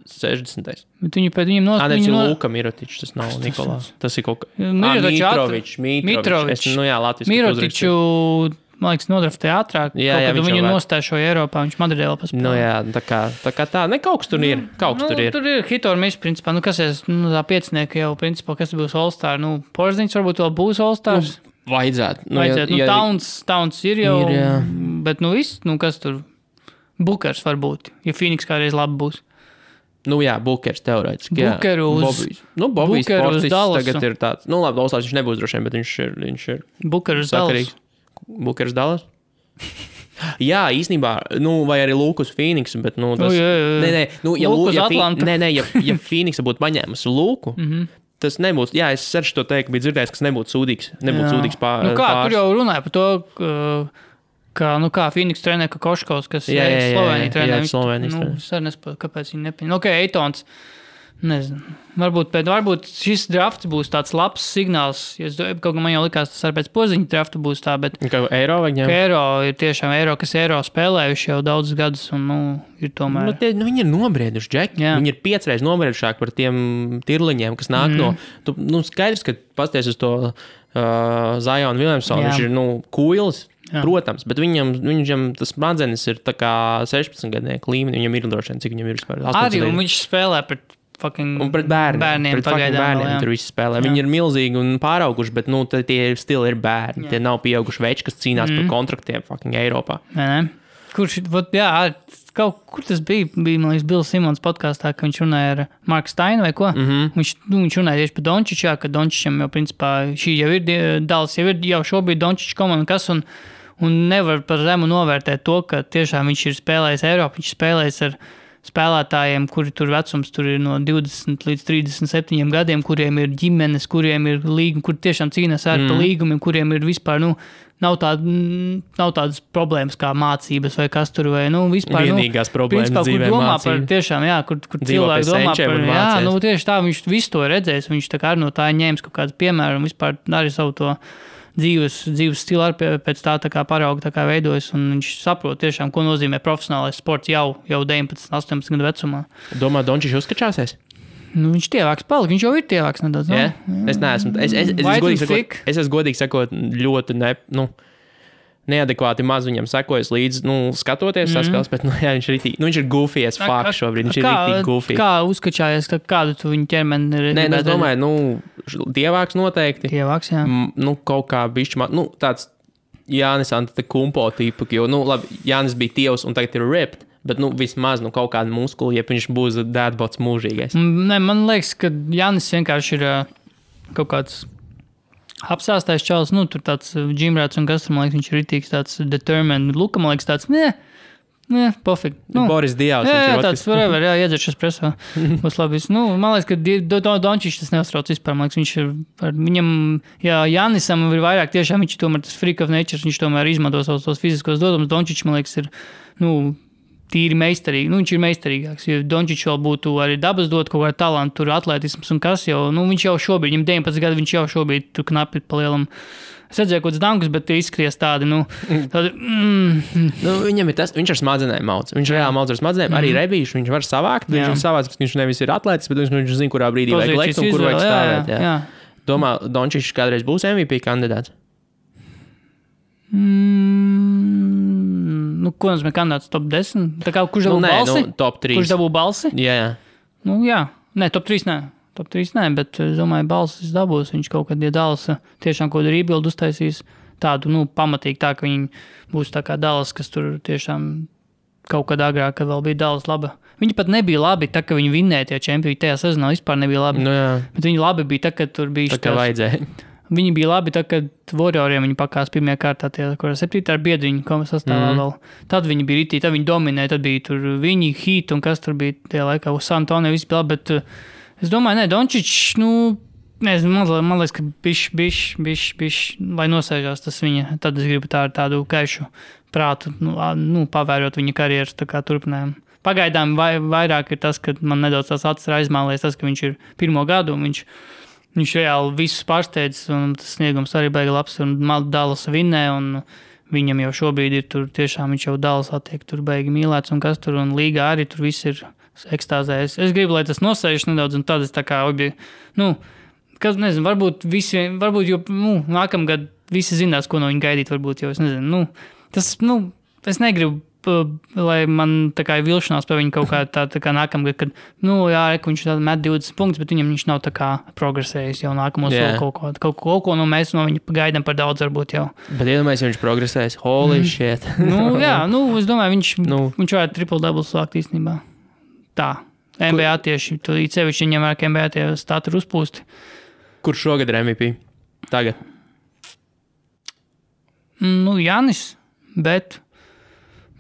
60. Bet viņu pēc Ah, nosprāst. tas ir Luka Mirotičs, tas nav Nikolās. Tas ir kaut kas. Mirotičs ātri- Mitrovičs, Mitrovičs. Es, nu jā, Latvijas. Mīrotiču, man liekas, nodraftēja ātrāk. Jā, jā, viņu vēl- nostājoja Eiropā, viņš Madridē vēl paspēlēja. Nu jā, tā kā tā, kā tā. ne kaut kas tur ir. Kaut kas Nu, tur ir. tur ir hit or miss, principā. Nu, kas ir nu, tā piecinieka jau, principā, kas būs All-Star? Nu, Porziņš varbūt vēl būs All-Stars. Vajadzētu. Nu, Vajadzētu. Nu, ja- Towns, Towns ir jau. Ir, jā. bet, nu, viss, nu, kas tur? Bukers varbūt, ja Phoenix kādreiz labi būs. Nu, jā, Bukers teorētiski. Bukeru uz- Bobijs. Nu, Bobijs Bukeru uz tagad ir tāds. Nu, labi, Dalasā viņš nebūs droši vien, bet viņš ir, viņš ir Bukers Dallas. sakarīgs. Bukers Dallas. Jā, īstenībā, nu, vai arī Phoenix, bet, nu, tas. Nu, jā, jā. Nē, nē, nu, ja, uz ja, nē, ja, ja Phoenix būtu paņēmusi Luku, mm. -hmm. tas nebūtu, jā, es ceršu to teikt, bija dzirdējis, kas nebūtu sūdīgs. Nebūtu Jā. sūdīgs pār, Nu, kā, pāris. tur jau runāja par to, ka, kā, nu, kā Phoenix trenē, ka Koškovs, kas Jā, jā, jā, Slovenija trenē. jā, Slovenijas Nu, trenē. es arī nesaprotu, kāpēc viņi nepieņem. Ok, Eitons. Nezinu. Varbūt, bet varbūt šis drafts būs tāds labs signāls. Es, kaut kā man jau likās, tas arī pēc poziņa drafta būs tā, bet Kā eiro vai ņem? eiro ir tiešām eiro, kas eiro spēlējuši jau daudzus gadus, un nu, ir tomēr. Nu, tie, nu, viņi ir nobrieduši, Džek. Jā. Viņi ir piecreiz nobriedušāki par tiem tirliņiem, kas nāk mm. no. Tu, nu, skaidrs, ka pasties uz to uh, Zajonu Viljamsonu. Viņš ir nu, kūls, Jā. protams, bet viņam, viņam tas smadzenes ir tā kā 16 gadnieku līmenī. Viņam ir droši vien, cik viņam ir vispār. 18 Arī viņš spēlē pret fucking Un pret bērniem. bērniem pret pagaidām bērniem vēl, tur viss spēlē. Jā. Viņi ir milzīgi un pārauguši, bet nu, tie- stili ir bērni. Jā. Tie nav pieauguši veči, kas cīnās mm. Par kontraktiem fucking Eiropā. Nē, nē. Kurš, vot, jā, kaut kur tas bija, bija, man liekas, Bills Simons podkāstā, ka viņš runāja ar Marku Steinu vai ko. Mm. -hmm. viņš, nu, viņš runāja tieši par Dončiču, jā, ka Dončičam jau, principā, šī jau ir Dāls, jau ir jau šobrīd Dončiča komanda, kas un, un nevar par zemu novērtēt to, ka tiešām viņš ir spēlējis Eiropā, viņš ir spēlējis ar spēlētājiem, kuri tur vecums tur ir no 20 līdz 37 gadiem, kuriem ir ģimenes, kuriem ir līgumi, kur tiešām cīnās ar mm. līgumiem, kuriem ir vispār, nu, nav, mm, nav tādas problēmas kā mācības vai kas tur, vai, nu, vispār. Vienīgās nu, problēmas principā, kur dzīvē domā mācība. par tiešām, jā, kur, kur cilvēki domā par, un jā, nu, tieši tā, viņš visu to redzējis, viņš tā kā no tā ņēmis kaut kādu piemēru un vispār arī savu to dzīves, dzīves stilu arī pēc tā, tā kā parauga tā kā veidojas, viņš saprot tiešām, ko nozīmē profesionālais sports jau, jau 19, 18 gadu vecumā. Domā, Dončis uzskačāsies? Nu, viņš tievāks palika, viņš jau ir tievāks nedaudz. nu. Yeah? Es neesmu. Es, es, es, es, godīgi sakot, es esmu godīgi sakot, ļoti ne, nu, neadekvāti maz viņam sekojis līdzi, nu, skatoties mm. -hmm. bet nu, jā, viņš, ir rītī, nu, viņš ir as fuck šobrīd. Viņš ir rītīgi goofy. Kā uzskačājies, tā, kādu tu viņa ķermeni Nē, nu, es domāju, nu, dievāks noteikti. redzēt? Tievāks, jā. M, nu, kaut kā bišķi, nu, tāds Jānis Antetokumpo tipu, jo, nu, labi, Jānis bija tievs un tagad ir ripped, bet, nu, vismaz, nu, kaut kāda muskula, ja viņš būs dēdbots mūžīgais. Ne, man liekas, ka Jānis vienkārši ir kaut kāds apsāstais čels. Nu, tur tāds ģimrāts un kas tur, man liekas, viņš ir rītīgs, tāds determined. Luka, man liekas, tāds, nē, nē, pofīgi. Nu, Boris Dievs. Jā, jā, tāds forever, jā, iedzeršas presā. Būs labi. Nu, man liekas, ka Di- Do- Do- Dončičs tas neuztrauc vispār. Man liekas, viņš ir, ar viņam, jā, Jānisam ir vairāk tiešām, viņš tomēr tas freak of nature, viņš tomēr izmanto savus tos fiziskos dodumus. Dončičs, man liekas, ir, nu, tīri meistarīgi. Nu, viņš ir meistarīgāks. Ja Dončičs vēl būtu arī dabas dot kaut kādu talantu, tur atletisms un kas jau, nu, viņš jau šobrīd, viņam 19 gadi, viņš jau šobrīd tur knapi palielam. Es redzēju, kaut kāds dangus, bet tie izskries tādi, nu, tādi, mm, Nu, viņam ir tas, viņš ar smadzenēm mācās. Viņš reāli mācās ar smadzenēm, mm arī rebīšu viņš var savākt. Viņš. Jā. ir savāds, viņš nevis ir atlētis, bet viņš, viņš zina, kurā brīdī vajag lekt un kur vajag stāvēt. jā, Jā. jā. Domā, Dončis kādreiz būs MVP kandidāts. Mm, nu, ko nozīmē kandidāts top 10? Tā kā, kurš Nu, dabū nē, balsi? nu, top 3. kurš dabū balsi? Jā, jā. Nu, jā, nē, top 3 nē. Top 3 nē, bet es domāju, balsis dabūs. Viņš kaut kad, ja dāls tiešām kaut kādu rebuildu uztaisīs, tādu, nu, pamatīgi tā, ka viņi būs tā kā dāls, kas tur tiešām kaut kad agrāk, kad vēl bija dāls laba. Viņi pat nebija labi, tā kā viņi vinnēja tie čempioni. Tajā sezonā vispār nebija labi. Nu, jā. Bet viņi labi bija, tā, kad tur bija Tā kā vajadzēja. Viņi bija labi, tad, kad Warrioriem viņi pakās pirmajā kārtā, tie, kur ar septītā ar biedriņu sastāvā Mhm. mm. vēl. Tad viņi bija rītī, tad viņi dominēja, tad bija tur viņi, Heat un kas tur bija tajā laikā, uz Santonē viss bija labi, bet uh, es domāju, ne, Dončičs, nu, nezinu, man, man liekas, ka bišķi, bišķi, lai nosēžās tas viņa, tad es gribu tā, tādu gaišu prātu, nu, nu pavērot viņa karjeras turpinājumu. Pagaidām vai, vairāk ir tas, ka man nedaudz tās acis ir aizmālējis, tas, ka viņš ir pirmo gadu un viņš, viņš reāli visus pārsteidz, un tas sniegums arī beigas labs, Dallas vinnē, un viņam jau šobrīd ir tur tiešām viņš jau Dallas attiek tur beigi mīlēts, un kas tur, un līgā arī tur viss ir ekstāzē. Es, es gribu, lai tas nosēžas nedaudz, un tad es tā kā obje, nu, kas, nezinu, varbūt visi, varbūt, jo, nu, nākamgad visi zinās, ko no viņa gaidīt, varbūt, jo es nezinu, nu, tas, nu, es negribu, lai man tā kā ir vilšanās par viņu kaut kā tā, tā kā nākamgad, kad, nu, jā, re, viņš tā met 20 punktus, bet viņam viņš nav tā kā progresējis jau nākamo Jā. soli kaut ko, kaut, kaut ko no mēs no viņa gaidām par daudz, varbūt jau. Bet iedomājieties, ja viņš progresēs. Holy mm. shit. Nu, jā, nu, es domāju, viņš, Nu. nu. viņš varētu triple double sākt īstenībā. Tā. NBA tieši tur ir sevišķi viņam ar NBA tie stati ir uzpūsti. Kurš šogad ir MVP? Tagad. Nu, Jānis, bet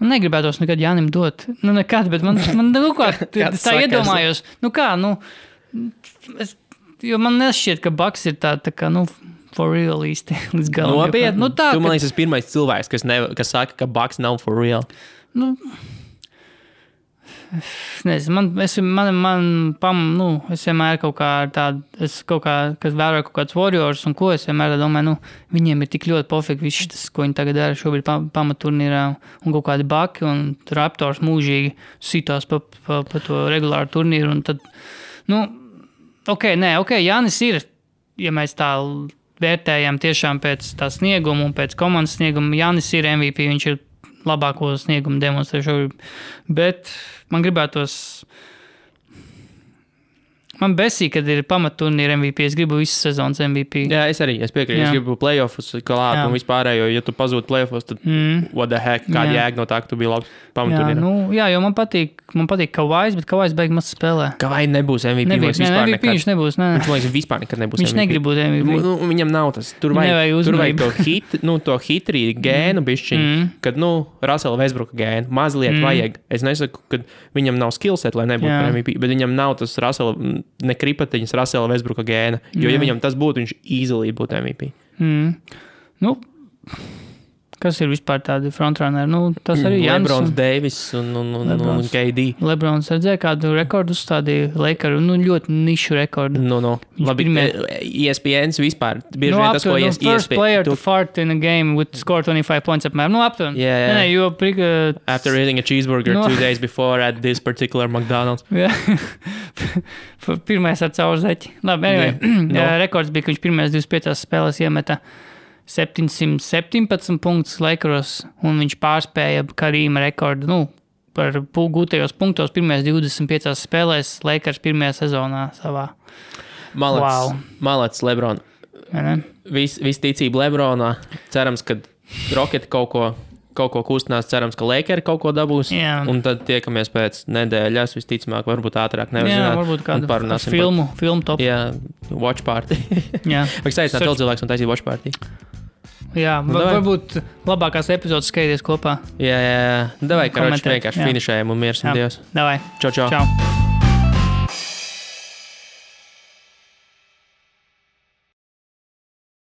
man negribētos nekad Jānim dot. Nu, nekad, bet man, man nu, kā, tā sakars? iedomājos. Nu, kā, nu, es, jo man nešķiet, ka Baks ir tā, tā kā, nu, for real īsti līdz galam. Nopietni. Nu, tā, tu, man ka, liekas, tas pirmais cilvēks, kas, ne, kas saka, ka Bucks nav for real. nu, nezinu, man, es, man, man pam, nu, es vienmēr kaut kā tādu, es kaut kā, kas vēroju kaut kādus warriors un ko es vienmēr domāju, nu, viņiem ir tik ļoti pofīgi viss tas, ko viņi tagad dara šobrīd pa, pamaturnīrā un kaut kādi baki un raptors mūžīgi sitās pa, pa, pa to regulāru turnīru un tad, nu, ok, nē, ok, Jānis ir, ja mēs tā vērtējam tiešām pēc tā snieguma un pēc komandas snieguma, Jānis ir MVP, viņš ir labāko sniegumu demonstrē šobrīd. Bet man gribētos. Man besī, kad ir pamatturnīra MVP. Es gribu visu sezonas MVP. Jā, es arī es piekrītu. Jā. Es gribu playoffs klāt Jā. un vispārējo. Ja tu pazūdi playoffs, tad Mm. what the heck? Kāda Jā. jēga no tā, ka tu biji labs Jā, pamaturnīrā? nu, jā, jo man patīk, man patīk Kavais, bet Kavais beigas maz spēlē. Kā vai nebūs MVP? liekas, nē, MVP nekad. viņš nebūs. Nē. Viņš liekas, vispār nekad nebūs. Viņš MVP. negrib būt MVP. Nu, viņam nav tas. Tur vajag, tur vajag to, hit, nu, to hitrī gēnu bišķiņu, Mm. kad, nu, Rasela Vesbruka gēnu mazliet Mm. vajag. Es nesaku, ka viņam nav skillset, lai nebūtu Jā. MVP, bet viņam nav tas Rasela, ne kripatiņas Rasela Vesbruka gēna. Jo, ja Jā. viņam tas būtu, viņš easily būtu MVP. Mm. Nu, kas ir vispār tādi frontrunner? Nu, tas arī ir Lebrons, Deivis un, un, un, un, un Lebrons. KD. Lebrons redzēja, kādu rekordu uzstādīja Lakeru. Nu, ļoti nišu rekordu. Nu, nu. Viņš Labi, pirmie- e- ESPN vispār. Bieži Nu, vien tas, ko nu, first player to fart in a game with score 25 points apmēram. Nu, aptuveni. Jā, jā. Nē, jo prik, uh, After eating a cheeseburger No. two days before at this particular McDonald's. Jā. Pirmais ar caur zeķi. Labi, anyway. No. no. rekords bija, ka viņš pirmajās 25 spēlēs iemeta 717 punktus Lakeros, un viņš pārspēja Karīma rekordu. Nu, par gūtajos punktos pirmajās 25 spēlēs Lakers pirmajā sezonā savā. Malets, Wow. malets Lebron. vai ne? Vis, visticība Lebronā. Cerams, ka Rocket kaut ko, kaut ko kustinās. Cerams, ka Lakers kaut ko dabūs. Jā. Un tad tiekamies pēc nedēļas. Visticamāk, varbūt ātrāk. Nevar Jā, varbūt kādu parunāsim filmu, filmu top. Par, jā, watch party. Jā, saistīt Search- vēl cilvēks un taisīt watch party. jā Nu, va- davai. varbūt labākās epizodes skaties kopā. Jā, jā, jā. Davai, ka vienkārši jā. finišējam un miers un Jā. dievs. Davai, Čau, čau. čau!